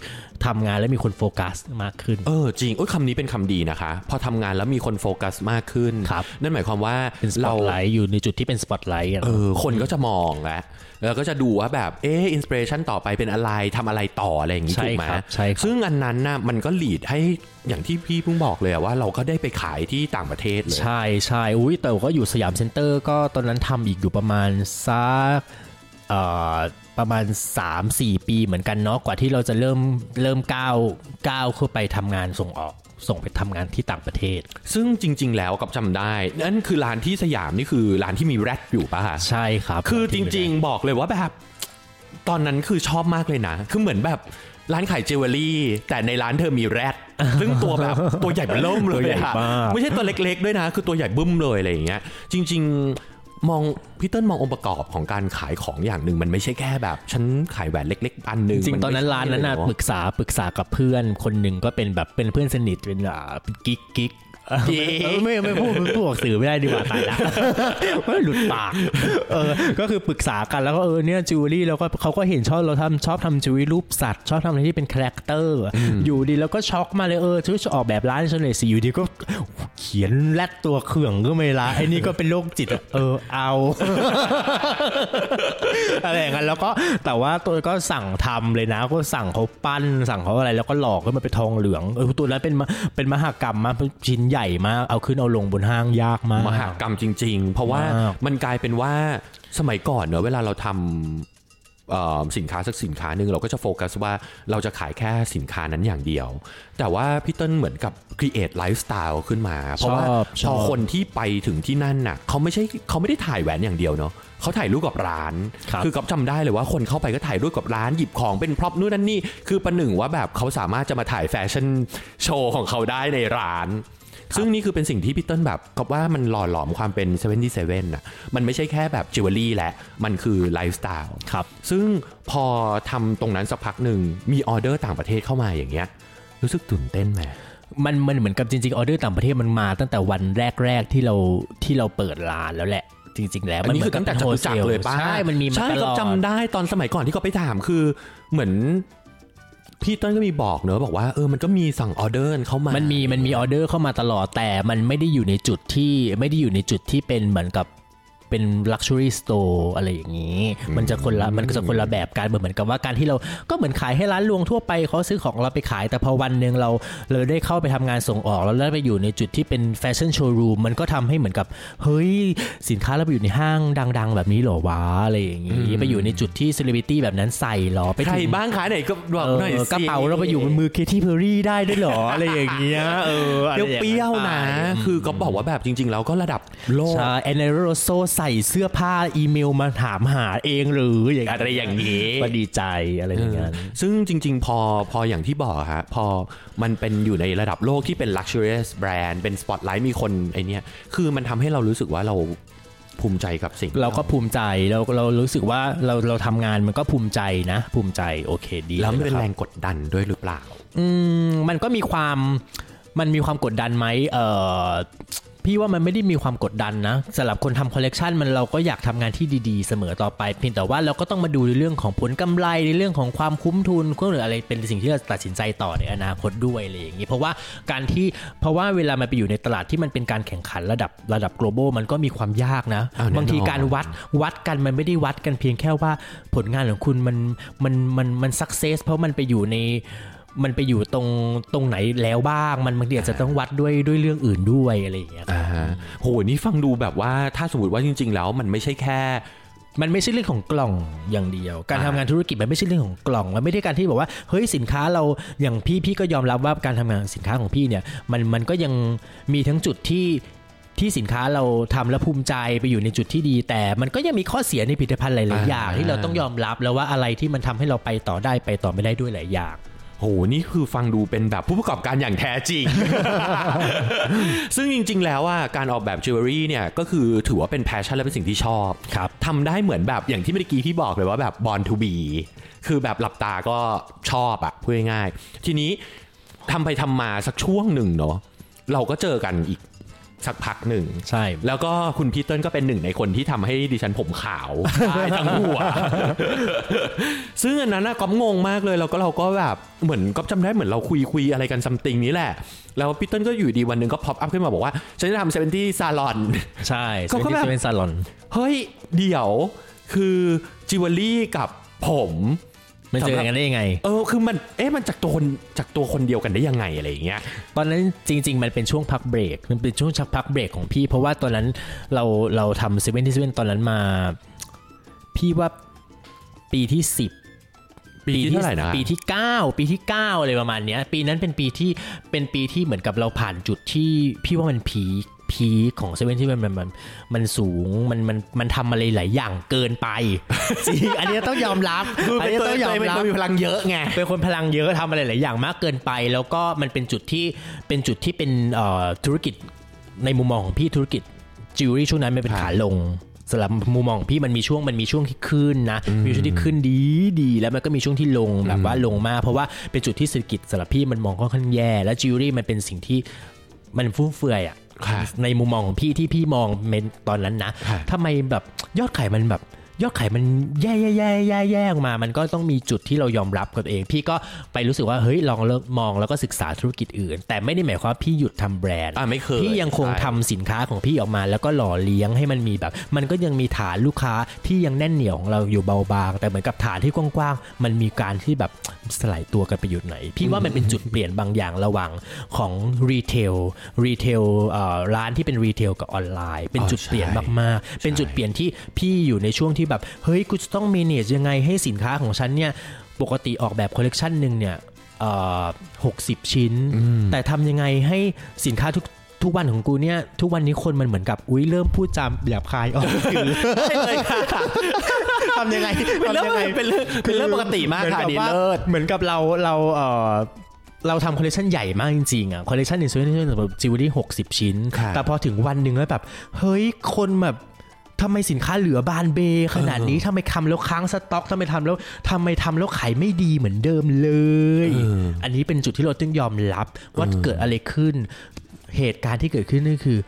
ทำงานแล้วมีคนโฟกัสมากขึ้น เออจริงโอ้ยคำนี้เป็นคำดีนะคะ พอทำงานแล้วมีคนโฟกัสมากขึ้นครับนั่นหมายความว่าเป็นสปอตไลท์เราอยู่ในจุดที่เป็นสปอตไลท์อะเออคนก็จะมองแล้วแล้วก็จะดูว่าแบบเออ inspiration ต่อไปเป็นอะไรทำอะไรต่ออะไรอย่างนี้ใช่ถูกไหมครับใช่ครับซึ่งอันนั้นน่ะมันก็ lead ให้อย่างที่พี่เพิ่งบอกเลยอะว่าเราก็ได้ไปขายที่ต่างประเทศเลย ใช่ใช่อุ้ยแต่ก็อยู่สยามเซ็นเตอร์ก็ตอนนั้นทำอีกอยู่ประมาณสักเอ่อประมาณ 3-4 ปีเหมือนกันเนาะกว่าที่เราจะเริ่มเริ่มก้าวก้าวเข้าไปทำงานส่งออก ส่งไปทำงานที่ต่างประเทศ ซึ่งจริง ๆ แล้วกับจำได้ นั่นคือร้านที่สยามนี่คือร้านที่มีแรดอยู่ป่ะคะใช่ครับ คือจริง ๆ บอกเลยว่าแบบ ตอนนั้นคือชอบมากเลยนะ คือเหมือนแบบร้านขายจิวเวลรี่ แต่ในร้านเธอมีแรดซึ่งตัวแบบตัวใหญ่เบ้อเริ่มเลยอะไม่ใช่ตัวเล็ก ๆ ด้วยนะ คือตัวใหญ่บึ้มเลยอะไรอย่างเงี้ยจริง ๆ มองพี่เติ้ลมององค์ประกอบของการขายของอย่างหนึ่งมันไม่ใช่แค่แบบฉันขายแหวนเล็ก ๆ อันหนึ่งจริงมัๆตอนนั้นไม่ใช่ร้านนั้นน่ะเลยปรึกษาปรึกษากับเพื่อนคนหนึ่งก็เป็นแบบเป็นเพื่อนสนิทเป็นอ่าเป็นกิ๊กกิ๊กเออเออ ไม่ไม่พูดไม่พูดออกสื่อไม่ได้ดีกว่าตายละไม่หลุดปากเออก็คือปรึกษากันแล้วก็เออเนี่ยจิวเวลรี่แล้วก็เขาก็เห็นชอบเราทำชอบทำจิวเวลรี่รูปสัตว์ ชอบทำอะไรที่เป็นคาแรคเตอร์อยู่ดีแล้วก็ช็อกมาเลยเออช่วยออกแบบร้านฉันเลยสิอยู่ดีก็เขียนแรดตัวเขื่องก็ไม่ละไอ้นี่ก็เป็นโรคจิตอะเออเอาอะไรอย่างนั้นแล้วก็แต่ว่าตัวก็สั่งทำเลยนะ ก็สั่งเขาปั้น สั่งเขาอะไรแล้วก็หลอกให้มันเป็นทองเหลืองเออตัวนั้นเป็นมะเป็นมหากรรมมากชิ้นใหญ่มาก เอาขึ้นเอาลงบนห้างยากมากมหากรรมจริง ๆ เพราะว่ามากมันกลายเป็นว่าสมัยก่อนเนอะเวลาเราทำเอ่อสินค้าสักสินค้าหนึ่งเราก็จะโฟกัสว่าเราจะขายแค่สินค้านั้นอย่างเดียว แต่ว่าพี่เติ้ลเหมือนกับ create lifestyle ขึ้นมา เพราะว่าชอบชพออบคนที่ไปถึงที่นั่นน่ะเขาไม่ใช่เขาไม่ได้ถ่ายแหวนอย่างเดียวเนาะเขาถ่ายรูปกับร้านครับอก๊อฟจำได้เลยว่าคนเข้าไปก็ถ่ายรูปกับร้านหยิบของเป็น prop นู่นนั่นนี่ คือประหนึ่งว่าแบบเขาสามารถจะมาถ่ายแฟชั่นโชว์ของเขาได้ในร้าน ซึ่งนี่คือเป็นสิ่งที่พี่เติ้ลแบบก็ว่ามันหล่อหลอมความเป็น77น่ะมันไม่ใช่แค่แบบจิวเวลรี่แหละ มันคือไลฟ์สไตล์ครับซึ่งพอทำตรงนั้นสักพักหนึ่งมีออเดอร์ต่างประเทศเข้ามาอย่างเงี้ยรู้สึกตื่นเต้นไหมมันมันเหมือนกับจริงๆออเดอร์ต่างประเทศมันมาตั้งแต่วันแรกๆที่เราที่เราเปิดร้านแล้วแหละจริงๆแล้วอันนี้คือตั้งแต่จตุจักรเลยป่ะใช่ มันมีมาใช่ตลก๊อฟจำได้ตอนสมัยก่อนที่เขาไปถามคือเหมือน พี่ต้นก็มีบอกเนอะบอกว่าเออมันก็มีสั่งออเดอร์เข้ามา มันมีมันมีออเดอร์เข้ามาตลอดแต่มันไม่ได้อยู่ในจุดที่ไม่ได้อยู่ในจุดที่เป็นเหมือนกับ เป็น luxury store อะไรอย่างนี้ มันจะคนละมันก็จะคนละแบบกันเหมือนกับว่าการที่เราก็เหมือนขายให้ร้านรวงทั่วไปเขาซื้อของเราไปขาย แต่พอวันหนึ่งเราเราได้เข้าไปทำงานส่งออก แล้วได้ไปอยู่ในจุดที่เป็นแฟชั่นโชว์รูมมันก็ทำให้เหมือนกับ เฮ้ย สินค้าเราไปอยู่ในห้างดัง ๆ แบบนี้เหรอวะอะไรอย่างนี้ ไปอยู่ในจุดที่เซเลบริตี้แบบนั้นใส่เหรอไปใครถึงบ้างขายไหนก็บอกเออหน่อยสิกระเป๋าเราไปอยู่บนมือเคที่เพอรี่ได้ด้วยเหรออะไรอย่างเงี้ยเอออะไรอย่างเปรี้ยวๆนะไปคือก็บอกว่าแบบจริง ๆ แล้วก็ระดับโลกใช่แอนเนโรโซใส่เสื้อผ้าอีเมลมาถามหาเองหรืออย่างอะไรอย่างนี้ก็ดีใจอะไรอย่างเงี้ยซึ่งจริง ๆ พอพออย่างที่บอกฮะพอมันเป็นอยู่ในระดับโลกที่เป็น luxurious brand เป็น spotlight มีคนไอเนี้ยคือมันทำให้เรารู้สึกว่าเราภูมิใจกับสิ่ง เราก็ภูมิใจเราเรารู้สึกว่าเราเราทำงานมันก็ภูมิใจนะ ภูมิใจโอเคดีแล้วมันเป็นะคแรบงกดดันด้วยหรือเปล่า อืมมันก็มีความมันมีความกดดันไหมเออ พี่ว่ามันไม่ได้มีความกดดันนะสำหรับคนทำคอลเลกชันมันเราก็อยากทำงานที่ดีๆ เสมอต่อไป เพียงแต่ว่าเราก็ต้องมาดูในเรื่องของผลกำไรในเรื่องของความคุ้มทุนหรืออะไรเป็นสิ่งที่เราตัดสินใจต่อในอนาคตด้วยอะไรอย่างนี้เพราะว่าการที่เพราะว่าเวลามันไปอยู่ในตลาดที่มันเป็นการแข่งขันระดับระดับ global มันก็มีความยากนะอ้าวแน่นอนบางทีการวัดวัดกันมันไม่ได้วัดกันเพียงแค่ว่าผลงานของคุณมันมันมันมัน success เพราะมันไปอยู่ใน มันไปอยู่ตรงตรงไหนแล้วบ้าง มันบางทีอาจจะต้องวัดด้วยด้วยเรื่องอื่นด้วยอะไรอย่างเงี้ยอ่าโหนี่ฟังดูแบบว่าถ้าสมมติว่าจริง ๆ แล้วมันไม่ใช่แค่มันไม่ใช่เรื่องของกล่องอย่างเดียว การอ่าทำงานธุรกิจมันไม่ใช่เรื่องของกล่อง มันไม่ได้การที่บอกว่า เฮ้ยสินค้าเราอย่างพี่พี่ก็ยอมรับว่าการทำงานสินค้าของพี่เนี่ย มันมันก็ยังมีทั้งจุดที่ที่สินค้าเราทำแล้วภูมิใจไปอยู่ในจุดที่ดี แต่มันก็ยังมีข้อเสียในผลิตภัณฑ์หลาย ๆ อย่าง ที่เราต้องยอมรับแล้วว่าอะไรที่มันทำให้เราไปต่อได้ไปต่อไม่ได้ด้วยหลายอย่าง โหนี่คือฟังดูเป็นแบบผู้ประกอบการอย่างแท้จริง ซึ่งจริง ๆ แล้วว่าการออกแบบจิวเวลรี่เนี่ยก็คือถือว่าเป็น passion และเป็นสิ่งที่ชอบครับทำได้เหมือนแบบอย่างที่เมื่อกี้พี่บอกเลยว่าแบบ born to be คือแบบหลับตาก็ชอบอะพูดง่ายๆทีนี้ทำไปทำมาสักช่วงหนึ่งเนาะเราก็เจอกันอีก สักพักหนึ่งใช่ แล้วก็คุณพีเติ้ลก็เป็นหนึ่งในคนที่ทำให้ดิฉันผมขาวได้ทั้งหัว ซึ่งอันนั้นนะก๊อฟงงมากเลยแล้วก็เราก็แบบเหมือนก๊อฟจำได้เหมือนเราคุยคุยอะไรกัน something นี้แหละ แล้วพีเติ้ลก็อยู่ดีวันหนึ่งก็ pop up ขึ้นมาบอกว่า ฉันจะทำ Seventy salon ใช่เขาก็แบบเป็นซาลอนเฮ้ยเดี๋ยวคือจิวเวลรี่กับผม มันเจอกันได้ยังไง เออคือมันเอ๊ะมันจากตัวคนจากตัวคนเดียวกันได้ยังไงอะไรอย่างเงี้ยตอนนั้นจริง ๆ มันเป็นช่วงพักเบรกมันเป็นช่วงชักพักเบรกของพี่ เพราะว่าตอนนั้นเราเราทำเซเว่นที่เซเว่นตอนนั้นมา พี่ว่าปีที่สิบปีที่เท่าไหร่นะปีที่ 9 ปีที่9อะไรประมาณเนี้ย ปีนั้นเป็นปีที่เป็นปีที่เหมือนกับเราผ่านจุดที่พี่ว่ามัน peak peak ของเซเว่นที่มันมันมันมันสูงมันมันมันทำอะไรหลายอย่างเกินไปจริงอันนี้ต้องยอมรับคืออันเป็นนี้ตัวต้องยอมเป็นรับคนมีพลังเยอะไงเป็นคนพลังเยอะทำอะไรหลายอย่างมากเกินไป แล้วก็มันเป็นจุดที่เป็นจุดที่เป็นเอ่อธุรกิจในมุมมองของพี่ธุรกิจจิวเวลรี่ช่วงนั้นมันเป็นครับขาลงสำหรับมุมมองของพี่มันมีช่วงมันมีช่วงที่ขึ้นนะมีช่วงที่ขึ้นดีดีแล้วมันก็มีช่วงที่ลงแบบว่าลงมาก เพราะว่าเป็นจุดที่เศรษฐกิจสำหรับพี่มันมองค่อนข้างแย่ แล้วจิวเวลรี่มันเป็นสิ่งที่มันฟุ่มเฟือยอะค่ะ ในมุมมองของพี่ที่พี่มอง main ตอนนั้นนะค่ะทำไมแบบยอดขายมันแบบ ยอดขายมันแย่แย่แย่แย่แย่ออกมา มันก็ต้องมีจุดที่เรายอมรับกับตัวเอง พี่ก็ไปรู้สึกว่าเฮ้ยลองเลิกมองแล้วก็ศึกษาธุรกิจอื่น แต่ไม่ได้หมายความว่าพี่หยุดทำแบรนด์อ่าไม่เคยพี่ยังคงใช่ทำสินค้าของพี่ออกมา แล้วก็หล่อเลี้ยงให้มันมีแบบ มันก็ยังมีฐานลูกค้าที่ยังแน่นเหนียวของเราอยู่เบาบาง แต่เหมือนกับฐานที่กว้างๆมันมีการที่แบบสลายตัวกันไปอยู่ไหน พี่ว่ามันเป็นจุดเปลี่ยนบางอย่างระหว่างของ retail retail ร้านที่เป็น retail กับออนไลน์ เป็นจุดเปลี่ยนมากๆเป็นจุดเปลี่ยนที่พี่อยู่ในช่วงที่แบบเฮ้ยกูจะต้อง manage ยังไงให้สินค้าของฉันเนี่ยปกติออกแบบคอลเลกชันหนึ่งเนี่ยหกสิบชิ้น แต่ทำยังไงให้สินค้าทุกทุกวันของกูเนี่ยทุกวันนี้คนมันเหมือนกับอุ้ยเริ่มพูดจำหยาบคายออกสื่อทำยังไงเป็นเรื่องทำยังไงเป็นเรื่องเป็นเรื่องปกติมากเหอนค่ะกับดีว่าเลิศเหมือนกับเราเราเออเราทำคอลเลคชันใหญ่มากจริงๆอะคอลเลคชันในส่วนที่แบบจิวเวลรี่หกสิบชิ้นครับแต่พอถึงวันหนึ่งแล้วแบบ เฮ้ยคนแบบ ทำไมสินค้าเหลือบานเบ ขนาดนี้ทำไมทำแล้วค้างสต็อกทำไมทำแล้วทำไมทำแล้วขายไม่ดีเหมือนเดิมเลย อันนี้เป็นจุดที่เราต้องยอมรับว่าเกิดอะไรขึ้น เหตุการณ์ที่เกิดขึ้นนี่คือ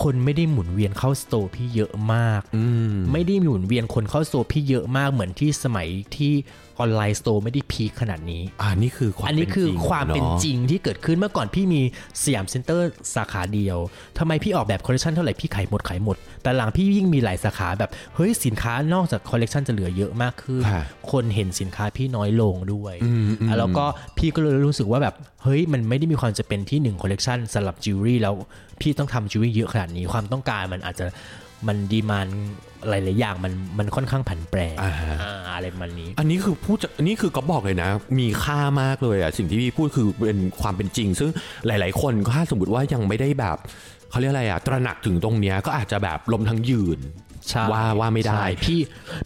คนไม่ได้หมุนเวียนเข้า store พี่เยอะมากไม่ได้หมุนเวียนคนเข้า store พี่เยอะมากเหมือนที่สมัยที่ online store ไม่ได้ peak ขนาดนี้ อ่านี่คือความอันนี้คือความเป็นอะจริงที่เกิดขึ้นเมื่อก่อนพี่มีสยามเซ็นเตอร์สาขาเดียวทำไมพี่ออกแบบคอลเลคชันเท่าไหร่พี่ขายหมดขายหมด แต่หลังพี่ยิ่งมีหลายสาขาแบบเฮ้ยสินค้านอกจากคอลเลคชันจะเหลือเยอะมากขึ้นค่ะคนเห็นสินค้าพี่น้อยลงด้วยอะแล้วก็พี่ก็เลยรู้สึกว่าแบบเฮ้ยมันไม่ได้มีความจะเป็นที่หนึ่งคอลเลกชันสำหรับจิวเวลรี่แล้วพี่ต้องทำจิวเวลรี่เยอะขนาดนี้ความต้องการมันอาจจะมันดีมัน หลายๆอย่างมันมันค่อนข้างผันแปรอ่าฮะอ่าอะไรประมันนี้ อันนี้คือพูดจากอันนี้คือก็บอกเลยนะ มีค่ามากเลยอะสิ่งที่พี่พูดคือเป็นความเป็นจริง ซึ่งหลาย ๆ คนก็ถ้าสมมติว่ายังไม่ได้แบบเขาเรียกอะไรอะตระหนักถึงตรงเนี้ยก็อาจจะแบบล้มทั้งยืนใช่ว่าว่าไม่ได้ใช่พี่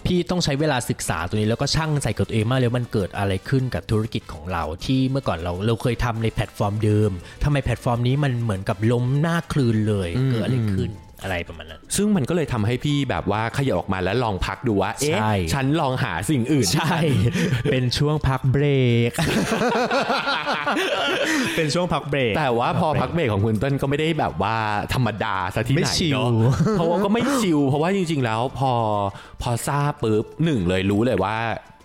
พี่ต้องใช้เวลาศึกษาตัวนี้แล้วก็ชั่งใจกับตัวเองมากเลยว่ามันเกิดอะไรขึ้นกับธุรกิจของเราที่เมื่อก่อนเราเราเคยทำในแพลตฟอร์มเดิมทำไมแพลตฟอร์มนี้มันเหมือนกับล้มหน้าครืนเลยเกิดอะไรขึ้น อะไรประมาณนั้น ซึ่งมันก็เลยทำให้พี่แบบว่าขยับออกมาแล้วลองพักดูว่า เอ๊ะใช่ฉันลองหาสิ่งอื่น ใช่ เป็นช่วงพักเบรก เป็นช่วงพักเบรก แต่ว่าพอพักเบรกของคุณเต้นก็ไม่ได้แบบว่าธรรมดาซะที่ไม่ไหนชิลเนาะเพราะว่าก็ไม่ชิลเพราะว่าจริง ๆ แล้วพอพอทราบปุ๊บหนึ่งเลยรู้เลยว่า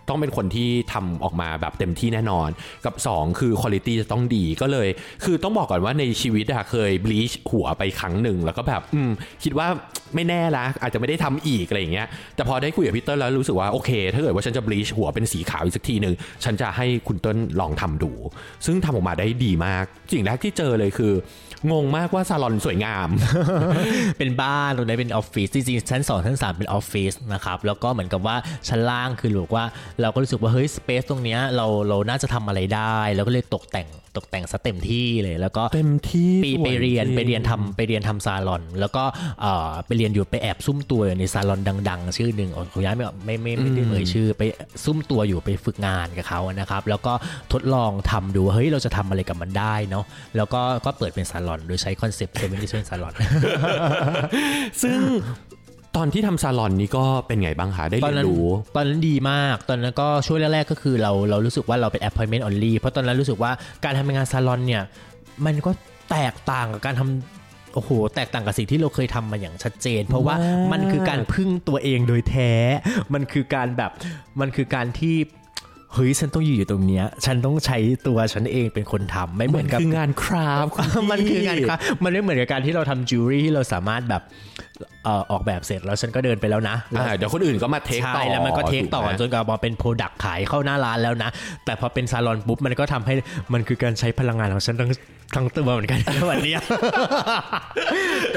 ต้องเป็นคนที่ทำออกมาแบบเต็มที่แน่นอน กับ 2 คือคุณภาพจะต้องดีก็เลย คือต้องบอกก่อนว่าในชีวิตอะเคยบลีชหัวไปครั้งหนึ่งแล้วก็แบบอืมคิดว่าไม่แน่ละอาจจะไม่ได้ทำอีกอะไรอย่างเงี้ยแต่พอได้คุยกับพี่เติ้ลแล้วรู้สึกว่าโอเค ถ้าเกิดว่าฉันจะบลีชหัวเป็นสีขาวอีกสักทีหนึ่งฉันจะให้คุณเติ้ลลองทำดู ซึ่งทำออกมาได้ดีมากสิ่งแรกที่เจอเลยคือ งงมากว่าซาลอนสวยงาม เป็นบ้านตรงนี้เป็นออฟฟิศจริงๆชั้นสองชั้นสามเป็นออฟฟิศนะครับแล้วก็เหมือนกับว่าชั้นล่างคือบอกว่า เราก็รู้สึกว่าเฮ้ยสเปซตรงเนี้ยเราเราน่าจะทำอะไรได้เราก็เลยตกแต่ง ตกแต่งซะเต็มที่เลย แล้วก็เต็มที่ปีสวยไปเรียนจงไปเรียนทำไปเรียนทำซาลอน แล้วก็เอ่อไปเรียนอยู่ไปแอบซุ่มตัวอยู่ในซาลอนดัง ๆ ชื่อหนึ่งขอย้ายไม่ไม่ไม่ไม่ได้เอ่ยชื่อ ไปซุ่มตัวอยู่ไปฝึกงานกับเขานะครับ แล้วก็ทดลองทำดูว่าเฮ้ยเราจะทำอะไรกับมันได้เนาะแล้วก็ก็เปิดเป็นซาลอนโดยใช้คอนเซปต์เซเว่นดิเซนซาลอนซึ่ง ตอนที่ทำซาลอนนี้ก็เป็นไงบ้างคะได้ตอนเรียนั้นนรู้ตอนนั้นดีมาก ตอนนั้นก็ช่วงแรกๆก็คือเราเรารู้สึกว่าเราเป็น appointment only เพราะตอนนั้นรู้สึกว่าการทำงานซาลอนเนี่ย มันก็แตกต่างกับการทำโอ้โห แตกต่างกับสิ่งที่เราเคยทำมาอย่างชัดเจน เพราะว่ามันคือการพึ่งตัวเองโดยแท้ มันคือการแบบมันคือการที่ เฮ้ยฉันต้องอยู่อยู่ตรงเนี้ย ฉันต้องใช้ตัวฉันเองเป็นคนทำไม่เหมือนกับคืองาน craft ณมันคืองานพี่ครับมันไม่เหมือนกับการที่เราทำจิวเวลรี่ที่เราสามารถแบบเอ่อออกแบบเสร็จแล้วฉันก็เดินไปแล้วนะแล้วอ่าเดี๋ยวคนอื่นก็มา take ต่อใช่แล้วมันก็ take ต่อถูกไหมจนกระทั่งเป็นโปรดักต์ขายเข้าหน้าร้านแล้วนะ แต่พอเป็นซาลอนปุ๊บมันก็ทำให้มันคือการใช้พลังงานของฉันทั้ง ทั้งตัวเหมือนกันวันเนี้ย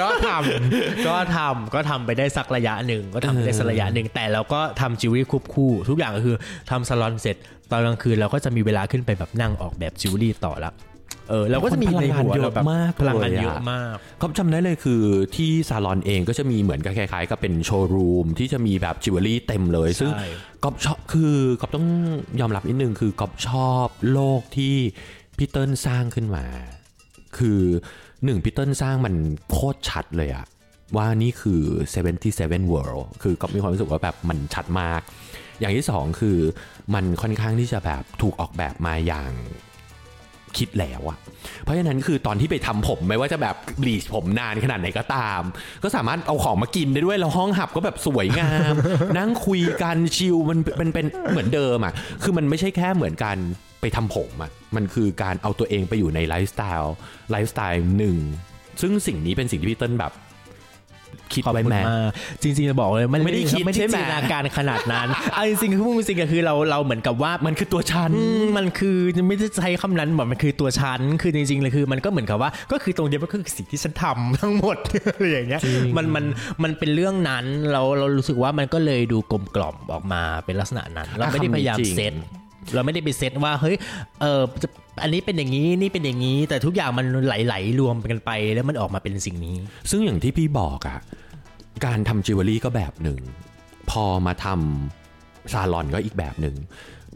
ก็ทำก็ทำก็ทำไปได้สักระยะหนึ่งก็ทำไปได้สักระยะหนึ่งแต่เราก็ทำจิวเวลรี่ควบคู่ ทุกอย่างก็คือทำซาลอนเสร็จตอนกลางคืนเราก็จะมีเวลาขึ้นไปแบบนั่งออกแบบจิวเวลรี่ต่อละเออเราก็จะมีในหัวเราแบบพลังงานเยอะมากพลังงานเลยอะเยอะมากก็จำได้เลยคือที่ซาลอนเองก็จะมีเหมือนกับคล้ายๆ กับเป็นโชว์รูมที่จะมีแบบจิวเวลรี่เต็มเลย ซึ่งใช่ก๊อฟชอบคือก๊อฟต้องยอมรับนิดนึงคือก๊อฟชอบโลกที่พี่เติ้ลสร้างขึ้นมา คือหนึ่งพี่เติ้ลสร้างมันโคตรชัดเลยอะว่านี่คือ 77 world คือก็มีความรู้สึกว่าแบบมันชัดมาก อย่างที่สองคือมันค่อนข้างที่จะแบบถูกออกแบบมาอย่าง คิดแล้วอะเพราะฉะนั้นคือตอนที่ไปทำผมไม่ว่าจะแบบบลีชผมนานขนาดไหนก็ตาม ก็สามารถเอาของมากินได้ด้วยแล้วห้องหับก็แบบสวยงาม นั่งคุยกันชิลมันเป็นเป็นเหมือนเดิมอะคือมันไม่ใช่แค่เหมือนการไปทำผมอะมันคือการเอาตัวเองไปอยู่ในไลฟ์สไตล์ไลฟ์สไตล์หนึ่งซึ่งสิ่งนี้เป็นสิ่งที่พี่เติ้ลแบบ คิดขอบไว้คุณแม้มากจริงๆจะบอกเลยมันไม่ได้คิดไม่ได้ใช่ไหมจินตนาการขนาดนั้นเอาจริงๆคือพูดจริงๆก็คือเราเราเหมือนกับว่ามันคือตัวฉันอืมมันคือไม่ได้ใช้คำนั้นแบบมันคือตัวฉันคือจริงๆเลยคือมันก็เหมือนกับว่าก็คือตรงเดียวมันก็คือสิ่งที่ฉันทำทั้งหมดอะไรอย่างเงี้ยมันมันมันเป็นเรื่องนั้นเราเรารู้สึกว่ามันก็เลยดูกลมกล่อมออกมาเป็นลักษณะนั้น เราไม่ได้พยายามคำนี้จริงเซต เราไม่ได้ไปเซตว่าเฮ้ยเออจะอันนี้เป็นอย่างนี้นี่เป็นอย่างนี้ แต่ทุกอย่างมันไหลๆรวมกันไป แล้วมันออกมาเป็นสิ่งนี้ ซึ่งอย่างที่พี่บอกอะการทำจิวเวลรี่ก็แบบหนึ่ง พอมาทำซาลอนก็อีกแบบหนึ่ง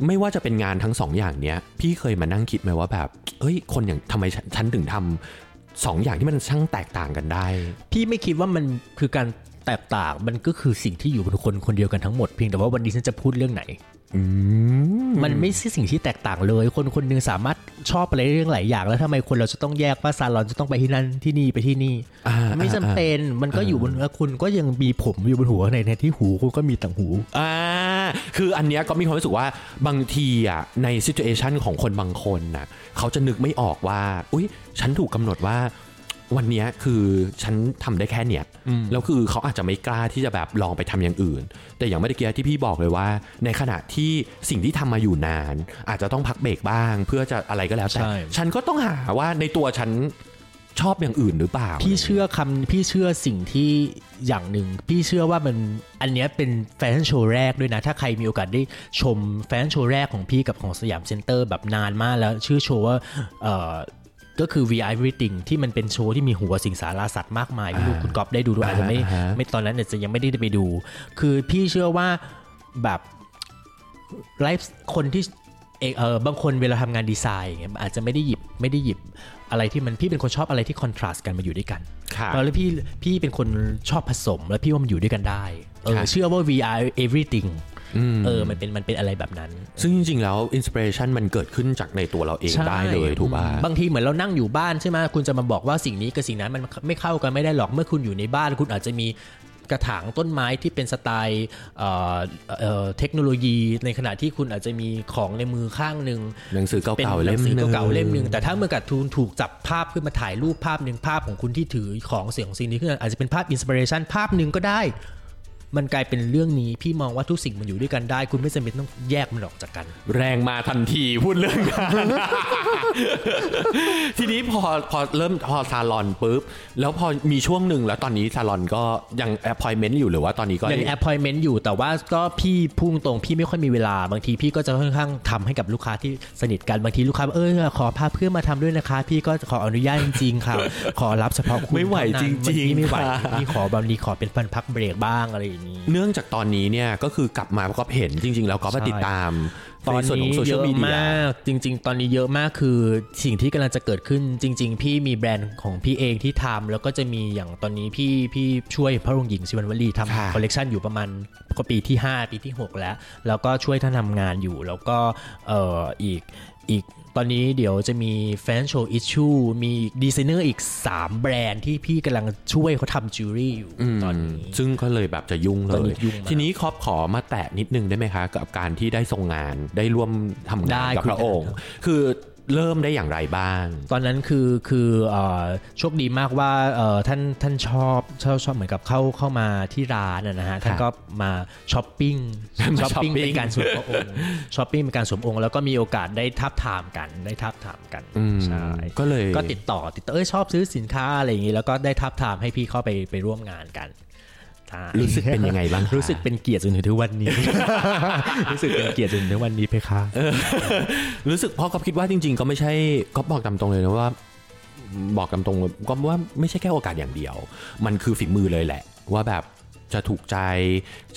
ไม่ว่าจะเป็นงานทั้งสองอย่างเนี้ย พี่เคยมานั่งคิดไหมว่าแบบเอ้ย คนอย่างทำไมฉันฉันถึงทำสองอย่างที่มันช่างแตกต่างกันได้ พี่ไม่คิดว่ามันคือการแตกต่างมันก็คือสิ่งที่อยู่บนคนคนเดียวกันทั้งหมดเพียงแต่ว่าวันนี้ฉันจะพูดเรื่องไหน มันไม่ใช่สิ่งที่แตกต่างเลย คนคนหนึงสามารถชอบอะไรเรื่องหลายอย่าง แล้วทำไมคนเราจะต้องแยกว่าซาลอนจะต้องไปที่นั่นที่นี่ไปที่นี่อ่าไม่จำเป็นมันก็อยู่บนคุณก็ยังมีผมอยู่บนหัวในในที่หูคุณก็มีต่างหูอ่าคืออันเนี้ยก็มีความรู้สึกว่าบางทีอะในซิ t u เอชันของคนบางคนน่ะเขาจะนึกไม่ออกว่า อุ้ยฉันถูกกำหนดว่า วันเนี้ยคือฉันทำได้แค่เนี้ยแล้วคือเขาอาจจะไม่กล้าที่จะแบบลองไปทำอย่างอื่น แต่อย่างเมื่อกี้ที่พี่บอกเลยว่า ในขณะที่สิ่งที่ทำมาอยู่นาน อาจจะต้องพักเบรกบ้าง เพื่อจะอะไรก็แล้วแต่ใช่ฉันก็ต้องหาว่าในตัวฉันชอบอย่างอื่นหรือเปล่า พี่เชื่อคำพี่เชื่อสิ่งที่อย่างหนึ่ง พี่เชื่อว่ามันอันเนี้ยเป็นแฟชั่นโชว์แรกด้วยนะ ถ้าใครมีโอกาสได้ชมแฟชั่นโชว์แรกของพี่กับของสยามเซ็นเตอร์แบบนานมากแล้วชื่อโชว์ว่าเอ่อ ก็คือ We Are Everything ที่มันเป็นโชว์ที่มีหัวสิงสาราสัตว์มากมายไม่รู้คุณก๊อฟได้ดูด้วยอาจจะไม่อ่าฮะไม่ตอนนั้นอาจจะยังไม่ได้ไปดู คือพี่เชื่อว่าแบบไลฟ์คนที่เอกเออบางคนเวลาทำงานดีไซน์อย่างเงี้ยอาจจะไม่ได้หยิบไม่ได้หยิบอะไรที่มันพี่เป็นคนชอบอะไรที่ contrast กันมาอยู่ด้วยกันครับแล้วพี่พี่เป็นคนชอบผสม แล้วพี่ว่ามันอยู่ด้วยกันได้เออครับเชื่อว่า We are everything เออมันเป็นมันเป็นอะไรแบบนั้น ซึ่งจริงๆแล้ว inspiration มันเกิดขึ้นจากในตัวเราเองได้เลยถูกป่ะบางทีเหมือนเรานั่งอยู่บ้านใช่ไหมคุณจะมาบอกว่าสิ่งนี้กับสิ่งนั้นมันไม่เข้ากันไม่ได้หรอกเมื่อคุณอยู่ในบ้าน คุณอาจจะมีกระถางต้นไม้ที่เป็นสไตล์เอ่อเอ่อเทคโนโลยี ในขณะที่คุณอาจจะมีของในมือข้างหนึ่งหนังสือเป็นเก่าๆหเล่นัมงสือหนึ่งเก่าๆเล่มหนึ่งแต่ถ้าเมื่อกัดทุนถูกจับภาพขึ้นมาถ่ายรูปภาพหนึ่งภาพของคุณที่ถือของเสียงสิ่งนี้ขึ้นมาอาจจะเป็นภาพอินสปิเรชันภาพหนึ่งก็ได้ มันกลายเป็นเรื่องนี้พี่มองว่าทุกสิ่งมันอยู่ด้วยกันได้ คุณไม่จำเป็นต้องแยกมันออกจากกัน แรงมาทันทีพูดเรื่องงานทีนี้พอพอเริ่มพอซาลอนปุ๊บแล้วพอมีช่วงหนึ่งแล้วตอนนี้ซาลอนก็ยัง appointment อยู่หรือว่าตอนนี้ก็ยัง appointment อยู่แต่ว่าก็พี่พุ่งตรงพี่ไม่ค่อยมีเวลาบางทีพี่ก็จะค่อนข้างทำให้กับลูกค้าที่สนิทกันบางทีลูกค้าบอกเออขอพาเพื่อนมาทำด้วยนะคะ พี่ก็ขออนุญาตจริงๆค่ะขอรับเฉพาะคุณไม่ไหวเท่านั้นจริงๆพี่ไม่ไหวค่ะพี่ขอบางทีขอเป็นฟันพักเบรกบ้างอะไรอย่างนี้ เนื่องจากตอนนี้เนี่ยก็คือกลับมาก็เห็นจริง ๆ แล้วก็มาใช่ติดตามตอนในส่วนขอนี้งโซเชีเยยลอะมีเดียมจากจริง ๆ ตอนนี้เยอะมากคือสิ่งที่กำลังจะเกิดขึ้นจริง ๆ พี่มีแบรนด์ของพี่เองที่ทำแล้วก็จะมีอย่างตอนนี้พี่พี่ช่วยพระองค์หญิงสิริวัณณวรีทำค่ะคอลเลกชันอยู่ประมาณก็ปีที่ 5 ปีที่ 6 แล้ว แล้วก็ช่วยท่านทำงานอยู่ แล้วก็เอ่ออีกอีก ตอนนี้เดี๋ยวจะมีแฟชั่นโชว์อิชชูมีดีไซเนอร์อีก 3 แบรนด์ที่พี่กำลังช่วยเขาทำจิวเวลรี่อยู่ตอนนี้ ซึ่งก็เลยแบบจะยุ่งเลยตอนนี้ยุ่งมากทีนี้ก๊อฟขอมาแตะนิดนึงได้ไหมคะ กับการที่ได้ทรงงานได้ร่วมทำงานได้กับคุยพระองค์ คือ เริ่มได้อย่างไรบ้าง ตอนนั้นคือคือเอ่อโชคดีมากว่าเอ่อท่านท่านชอบชอบชอบเหมือนกับเข้าเข้ามาที่ร้านนะนะฮะท่านก็มาช้อปปิ้งมาช้อปปิ้งช้อปปิ้งเป็นการสวมพระองค์ช้อปปิ้งเป็นการสวมองค์แล้วก็มีโอกาสได้ทับทามกันได้ทับทามกันอืมใช่ก็เลยก็ติดต่อติดต่อเอ้ยชอบซื้อสินค้าอะไรอย่างนี้แล้วก็ได้ทับทามให้พี่เข้าไปไปร่วมงานกันใช่ รู้สึกเป็นยังไงบ้างคะรู้สึกเป็นเกียรติจนถึงทุกวันนี้ รู้สึกเป็นเกียรติจนถึงทุกวันนี้เพคะรู้สึกเพราะก็คิดว่าจริง ๆ ก็ไม่ใช่ก็บอกตามตรงเลยนะว่า บอกตามตรงเลยก็ว่าไม่ใช่แค่โอกาสอย่างเดียว มันคือฝีมือเลยแหละ ว่าแบบ จะถูกใจ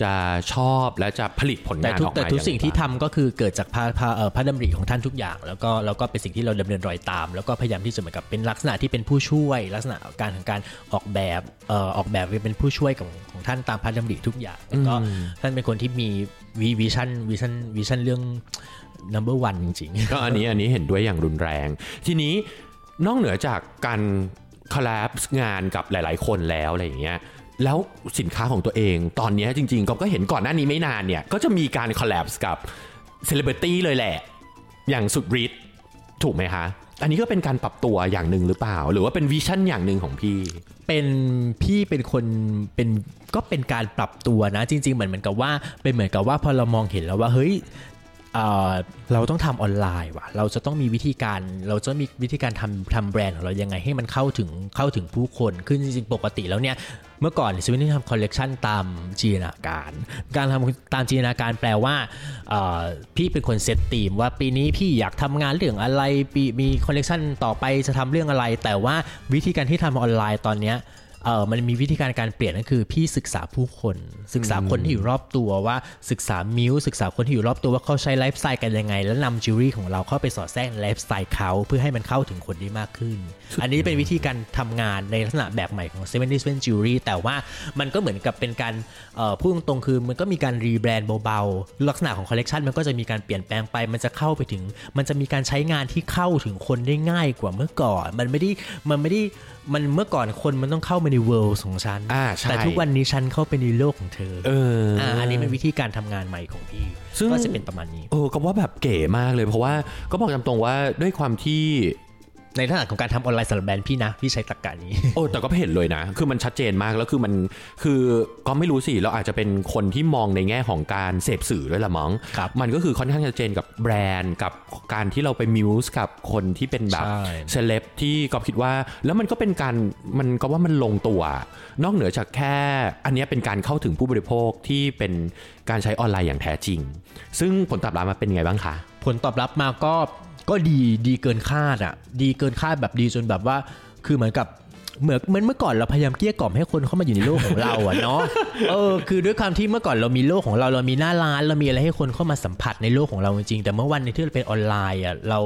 จะชอบและจะผลิตผลแต่งานทุกออกมาแต่ทุกอย่าสิ่งที่ทำก็คือเกิดจากพระพระเอ่อพระดำริของท่านทุกอย่าง แล้วก็แล้วก็เป็นสิ่งที่เราดำเนินรอยตาม แล้วก็พยายามที่จะเหมือนกับเป็นลักษณะที่เป็นผู้ช่วย ลักษณะการของการออกแบบเอ่อออกแบบเป็นผู้ช่วยของของท่านตามพระดำริทุกอย่างแล้วก็ท่านเป็นคนที่มีวิ vision vision vision เรื่อง number one จริงๆก็อันนี้อันนี้เห็นด้วยอย่างรุนแรง ทีนี้นอกเหนือจากการ collab งานกับหลาย ๆ คนแล้วอะไรอย่างเงี้ย แล้วสินค้าของตัวเอง ตอนนี้จริงๆก็ก็เห็นก่อนหน้านี้ไม่นานเนี่ย ก็จะมีการ collab กับเซเลบริตี้เลยแหละ อย่างสุดฤทธิ์ถูกไหมคะ อันนี้ก็เป็นการปรับตัวอย่างหนึ่งหรือเปล่า หรือว่าเป็น vision อย่างหนึ่งของพี่ เป็นพี่เป็นคนเป็นก็เป็นการปรับตัวนะ จริง ๆ เหมือนเหมือนกับว่าเป็นเหมือนกับว่าพอเรามองเห็นแล้วว่าเฮ้ย เราต้องทำออนไลน์ว่ะ เราจะต้องมีวิธีการ เราจะมีวิธีการทำทำแบรนด์ของเรายังไงให้มันเข้าถึงเข้าถึงผู้คนคือจริงๆปกติแล้วเนี่ย เมื่อก่อนสวินที่ทำคอลเลกชันตามจินตนาการ การทำตามจินตนาการแปลว่า พี่เป็นคนเซตธีมว่าปีนี้พี่อยากทำงานเรื่องอะไรปีมีคอลเลกชันต่อไปจะทำเรื่องอะไร แต่ว่าวิธีการที่ทำออนไลน์ตอนเนี้ย เออมันมีวิธีการการเปลี่ยนนั่นคือ พี่ศึกษาผู้คน ศึกษาคนที่อยู่รอบตัวว่าศึกษา muse ศึกษาคนที่อยู่รอบตัวว่าเขาใช้ไลฟ์สไตล์กันยังไง แล้วนำจิวเวลรี่ของเราเข้าไปสอดแทรกไลฟ์สไตล์เขาเพื่อให้มันเข้าถึงคนได้มากขึ้น อันนี้เป็นวิธีการทำงานในลักษณะแบบใหม่ของ7 7 7 Jewelry แต่ว่ามันก็เหมือนกับเป็นการเออพูดตรงๆคือมันก็มีการ rebrand เบาๆ ลักษณะของคอลเลกชันมันก็จะมีการเปลี่ยนแปลงไป มันจะเข้าไปถึง มันจะมีการใช้งานที่เข้าถึงคนได้ง่ายกว่าเมื่อก่อน มันไม่ได้มันไม่ได้มันเมื่อก่อนคนมันต้องเข้ามาใน world ของฉันอ่าใช่แต่ทุกวันนี้ฉันเข้าไปในโลกของเธอ เออออ่าอันนี้เป็นวิธีการทำงานใหม่ของพี่ ซึ่งก็จะเป็นประมาณนี้เออก็ว่าแบบเก๋มากเลยเพราะว่าก็บอกตามตรงว่าด้วยความที่ ในลักษณะของการทำออนไลน์สำหรับแบรนด์พี่นะพี่ใช้ตรรกะนี้โอ้แต่ก็เห็นเลยนะ คือมันชัดเจนมากแล้วคือมันคือก็ไม่รู้สิเราอาจจะเป็นคนที่มองในแง่ของการเสพสื่อด้วยละมั้งครับมันก็คือค่อนข้างชัดเจนกับแบรนด์กับการที่เราไป muse กับคนที่เป็นแบบใช่เซเลบที่ก็คิดว่า แล้วมันก็เป็นการมันก็ว่ามันลงตัว นอกเหนือจากแค่ อันเนี้ยเป็นการเข้าถึงผู้บริโภคที่เป็นการใช้ออนไลน์อย่างแท้จริง ซึ่งผลตอบรับมาเป็นไงบ้างคะ ผลตอบรับมาก็ ก็ดีดีเกินคาดอะ ดีเกินคาดแบบดีจนแบบว่า คือเหมือนกับเหมือนเหมือนเมื่อก่อนเราพยายามเกลี้ยกล่อมให้คนเข้ามาอยู่ในโลกของเราอะเนาะเออคือด้วยความที่เมื่อก่อนเรามีโลกของเราเรามีหน้าร้าน เรามีอะไรให้คนเข้ามาสัมผัสในโลกของเราจริงแต่เมื่อวันนี้ที่เราเป็นออนไลน์อะเรา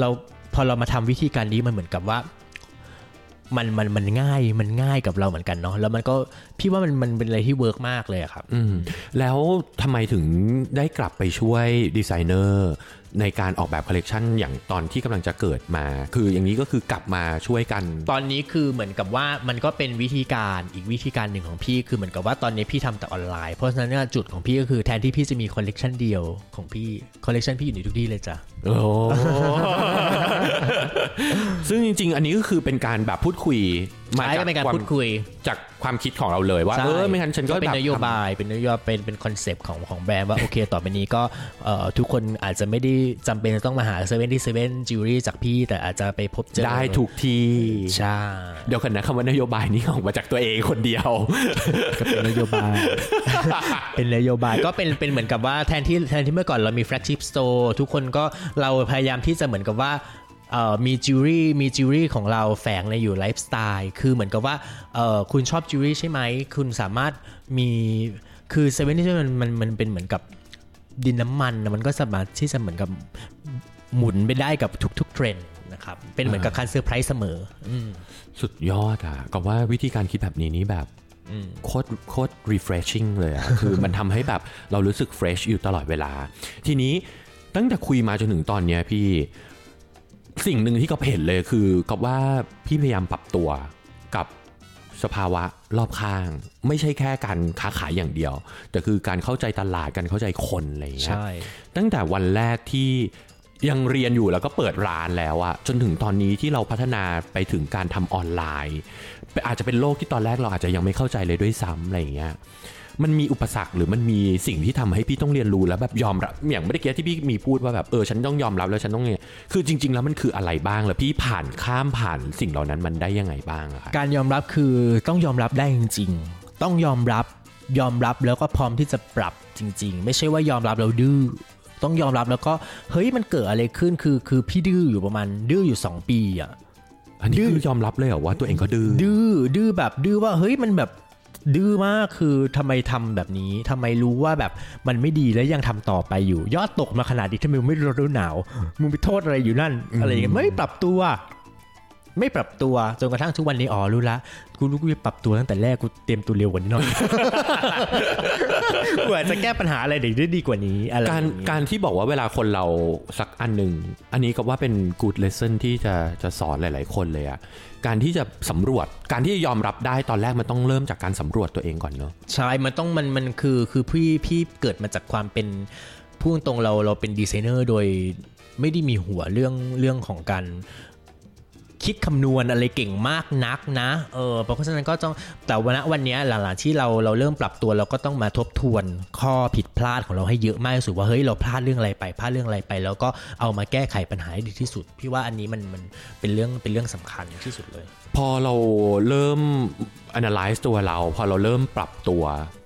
เราพอเรามาทำวิธีการนี้มันเหมือนกับว่า มันมันมันง่ายมันง่ายกับเราเหมือนกันเนาะแล้วมันก็พี่ว่ามันมันเป็นอะไรที่ work มากเลยครับ อืมแล้วทำไมถึงได้กลับไปช่วยดีไซเนอร์ ในการออกแบบคอลเลกชันอย่างตอนที่กำลังจะเกิดมา คืออย่างนี้ก็คือกลับมาช่วยกัน ตอนนี้คือเหมือนกับว่ามันก็เป็นวิธีการอีกวิธีการหนึ่งของพี่ คือเหมือนกับว่าตอนนี้พี่ทำแต่ออนไลน์ เพราะฉะนั้นเนี่ยจุดของพี่ก็คือแทนที่พี่จะมีคอลเลกชันเดียวของพี่คอลเลกชันพี่อยู่ในทุกที่เลยจ้ะโอ้ซึ่งจริง ๆ อันนี้ก็คือเป็นการแบบพูดคุยมาใช่จากก็เป็นการความพูดคุย จากความคิดของเราเลยว่าใช่เออไม่งั้นฉันก็เป็นแบบนโยบายเป็นนโยบายเป็นเป็นคอนเซปต์ของของแบรนด์ว่าโอเคต่อไปนี้ก็เอ่อทุกคนอาจจะไม่ได้จำเป็นจะต้องมาหาเซเว่นที่เซเว่นจิวเวลรี่จากพี่ แต่อาจจะไปพบเจอได้ทุกที่ใช่เดี๋ยวกันนะคำว่านโยบายนี้ออกมาจากตัวเองคนเดียวก็เป็นนโยบาย เป็นนโยบายก็เป็นเป็นเหมือนกับว่าแทนที่แทนที่เมื่อก่อนเรามี flagship store ทุกคนก็เราพยายามที่จะเหมือนกับว่าเอ่อ มีจิวเวลรี่มีจิวเวลรี่ของเราแฝงในอยู่ไลฟ์สไตล์คือเหมือนกับว่าเอ่อคุณชอบจิวเวลรี่ใช่ไหม คุณสามารถมีคือเซเว่นที่มันมันมันเป็นเหมือนกับดินน้ำมันนะมันก็สามารถที่จะเหมือนกับหมุนไปได้กับทุกๆเทรนด์นะครับเป็นเหมือนกับการเซอร์ไพรส์เสมออืมสุดยอดอะก็ว่าวิธีการคิดแบบนี้นี่แบบโคตรโคตร refreshing เลยอะคือมันทำให้แบบเรารู้สึก fresh อยู่ตลอดเวลา ทีนี้ตั้งแต่คุยมาจนถึงตอนเนี้ยพี่ สิ่งหนึ่งที่ก็เห็นเลยคือกับว่าพี่พยายามปรับตัวกับสภาวะรอบข้าง ไม่ใช่แค่การค้าขายอย่างเดียว แต่คือการเข้าใจตลาดการเข้าใจคนอะไรอย่างเงี้ยใช่ตั้งแต่วันแรกที่ยังเรียนอยู่แล้วก็เปิดร้านแล้วอะจนถึงตอนนี้ที่เราพัฒนาไปถึงการทำออนไลน์ อาจจะเป็นโลกที่ตอนแรกเราอาจจะยังไม่เข้าใจเลยด้วยซ้ำอะไรอย่างเงี้ย มันมีอุปสรรคหรือมันมีสิ่งที่ทำให้พี่ต้องเรียนรู้แล้วแบบยอมรับอย่างเมื่อกี้ที่พี่มีพูดว่าแบบเออฉันต้องยอมรับแล้วฉันต้องเนี่ยคือจริง ๆ แล้วมันคืออะไรบ้างแล้วพี่ผ่านข้ามผ่านสิ่งเหล่านั้นมันได้ยังไงบ้างอะครับการยอมรับคือต้องยอมรับได้จริง ๆ ต้องยอมรับยอมรับแล้วก็พร้อมที่จะปรับจริง ๆ ไม่ใช่ว่ายอมรับแล้วดื้อต้องยอมรับแล้วก็เฮ้ยมันเกิดอะไรขึ้นคือคือพี่ดื้ออยู่ประมาณดื้ออยู่ 2 ปีอะอันนี้คือยอมรับเลยเหรอว่าตัวเองก็ดื้อดื้อดื้อแบบดื้อว่าเฮ้ยมันแบบ ดื้อมากคือทำไมทำแบบนี้ทำไมรู้ว่าแบบมันไม่ดีแล้วยังทำต่อไปอยู่ ยอดตกมาขนาดนี้ทำไมมึงไม่รู้หนาวมึงไปโทษอะไรอยู่นั่นอะไรอย่างเงี้ยไม่ปรับตัวไม่ปรับตัวจนกระทั่งทุกวันนี้อ๋อรู้ละกูรู้กูจะปรับตัวตั้งแต่แรกกูเตรียมตัวเร็วกว่านี้หน่อยกูอาจจะแก้ปัญหาอะไรได้ดีกว่านี้อะไรการอย่งเงี้ยการที่บอกว่าเวลาคนเราสักอันหนึ่งอันนี้ก็ว่าเป็น good lesson ที่จะจะสอนหลาย ๆ คนเลยอะ การที่จะสำรวจการที่ยอมรับได้ตอนแรกมันต้องเริ่มจากการสำรวจตัวเองก่อนเนาะใช่มันต้องมันมันคือคือพี่พี่เกิดมาจากความเป็นพูดตรงเราเราเป็นดีไซเนอร์โดยไม่ได้มีหัวเรื่องเรื่องของการ คิดคำนวณอะไรเก่งมากนักนะเออเพราะฉะนั้นก็ต้องแต่วันวันนี้หลังๆที่เราเราเริ่มปรับตัวเราก็ต้องมาทบทวนข้อผิดพลาดของเราให้เยอะมากที่สุดว่าเฮ้ยเราพลาดเรื่องอะไรไปพลาดเรื่องอะไรไป แล้วก็เอามาแก้ไขปัญหาให้ดีที่สุดพี่ว่าอันนี้มันมันเป็นเรื่องเป็นเรื่องสำคัญที่สุดเลย พอเราเริ่ม analyze ตัวเรา พอเราเริ่มปรับตัว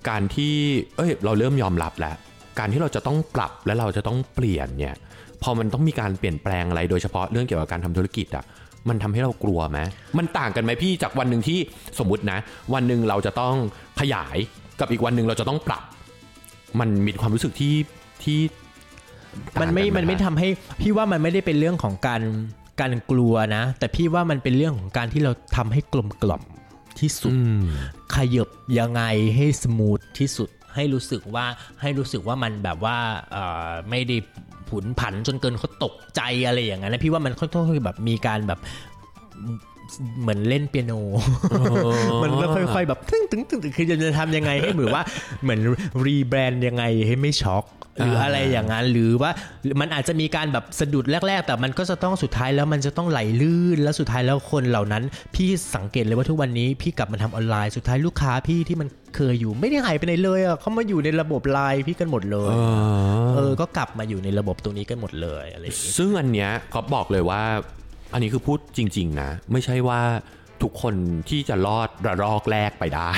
การที่เอ้ยเราเริ่มยอมรับแล้วการที่เราจะต้องปรับและเราจะต้องเปลี่ยนเนี่ยพอมันต้องมีการเปลี่ยนแปลงอะไรโดยเฉพาะเรื่องเกี่ยวกับการทำธุรกิจอะ มันทำให้เรากลัวไหมมันต่างกันไหมพี่จากวันหนึ่งที่สมมตินะ วันหนึ่งเราจะต้องขยายกับอีกวันหนึ่งเราจะต้องปรับ มันมีความรู้สึกที่ที่ต่างกัมันไม่หมันไม่คะทำให้พี่ว่ามันไม่ได้เป็นเรื่องของการการกลัวนะ แต่พี่ว่ามันเป็นเรื่องของการที่เราทำให้กลมกล่อมที่สุดอืมขยบยังไงให้สมูทที่สุด ให้รู้สึกว่าให้รู้สึกว่ามันแบบว่าเอ่อไม่ได้ ผุนผันจนเกินเขาตกใจอะไรอย่างนั้นนะพี่ว่ามันค่อนข้างแบบมีการแบบเหมือนเล่นเปียโน มันแล้วค่อยๆแบบตึงตึ้งตึ้งตึ้งคือจะทำยังไงให้เหมือนว่าเหมือนรีแบรนด์ยังไงให้ไม่ช็อก หรืออะไรอย่างนั้นหรือว่ามันอาจจะมีการแบบสะดุดแรก ๆ แต่มันก็จะต้องสุดท้ายแล้วมันจะต้องไหลลื่น แล้วสุดท้ายแล้วคนเหล่านั้น พี่สังเกตเลยว่าทุกวันนี้พี่กลับมาทำออนไลน์สุดท้ายลูกค้าพี่ที่มันเคยอยู่ไม่ได้หายไปไหนเลยอะเขามาอยู่ในระบบไลน์พี่กันหมดเลยเออเออก็กลับมาอยู่ในระบบตรงนี้กันหมดเลยอะไรอย่างนี้ซึ่งอันเนี้ยก็บอกเลยว่า อันนี้คือพูดจริง ๆ นะ ไม่ใช่ว่าทุกคนที่จะรอดระลอกแรกไปได้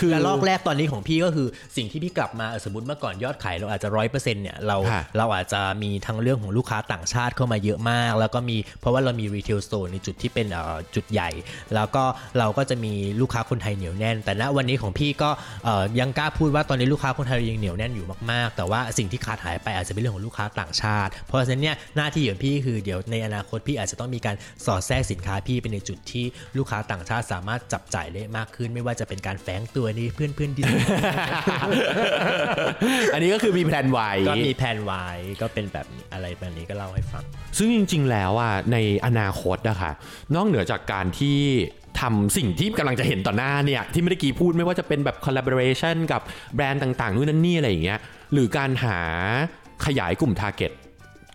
คือลอกแรกตอนนี้ของพี่ก็คือสิ่งที่พี่กลับมาสมมติเมื่อก่อนยอดขายเราอาจจะร้อยเปอร์เซ็นต์เนี่ยเราเราอาจจะมีทั้งเรื่องของลูกค้าต่างชาติเข้ามาเยอะมาก แล้วก็มีเพราะว่าเรามีรีเทลโซนในจุดที่เป็นจุดใหญ่ แล้วก็เราก็จะมีลูกค้าคนไทยเหนียวแน่น แต่ณวันนี้ของพี่ก็ยังกล้าพูดว่าตอนนี้ลูกค้าคนไทยยังเหนียวแน่นอยู่มากๆ แต่ว่าสิ่งที่ขาดหายไปอาจจะเป็นเรื่องของลูกค้าต่างชาติ เพราะฉะนั้นเนี่ยหน้าที่ของพี่คือเดี๋ยวในอนาคตพี่อาจจะต้องมีการสอดแทรกสินค้าพี่เป็นในจุดที่ลูกค้าต่างชาติสามารถจับจ่ายได้มากขึ้น ไม่ว่าจะเป็นการแฝงตัวในเพื่อนเพื่อนดิสอันนี้ก็คือมีแผนไว้ก็มีแผนไว้ก็เป็นแบบอะไรแบบนี้ก็เล่าให้ฟัง ซึ่งจริง ๆ แล้วอะในอนาคตนะคะนอกเหนือจากการที่ทำสิ่งที่กำลังจะเห็นต่อหน้าเนี่ย ที่ไม่ได้กี้พูดไม่ว่าจะเป็นแบบ collaboration กับแบรนด์ต่าง ๆนู่นนั่นนี่อะไรอย่างเงี้ยหรือการหาขยายกลุ่ม target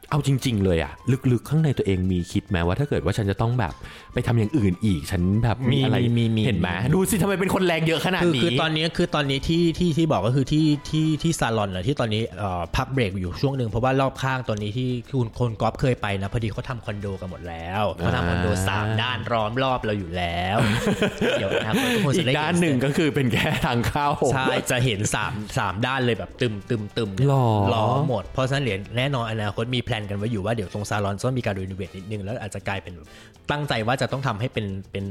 เอาจริง ๆ เลยอะลึกๆข้างในตัวเองมีคิดไหมว่าถ้าเกิดว่าฉันจะต้องแบบไปทำอย่างอื่นอีกฉันแบบมีอะไรเห็นไหมดูสิทำไมเป็นคนแรงเยอะขนาดนี้คือตอนนี้คือตอนนี้ที่ที่ที่บอกก็คือที่ที่ที่ซาลอนอะที่ตอนนี้พักเบรกอยู่ช่วงหนึ่งเพราะว่ารอบข้างตอนนี้ที่คุณคนกอล์ฟเคยไปนะพอดีเขาทำคอนโดกันหมดแล้วเขาทำคอนโดสามด้านล้อมรอบเราอยู่แล้วเดี๋ยวนะอีกด้านหนึ่งก็คือเป็นแค่ทางเข้าใช่จะเห็นสามสามด้านเลยแบบตึมตึมตึมล้อหมดเพราะฉะนั้นเหรียญแน่นอนอนาคตมีแพลนกันไว้อยู่ว่าเดี๋ยวตรงซาลอนต้องมีการ renovate นิดนึงแล้วอาจจะกลายเป็นตั้งใจว่าจะต้องทำให้เป็นเป็น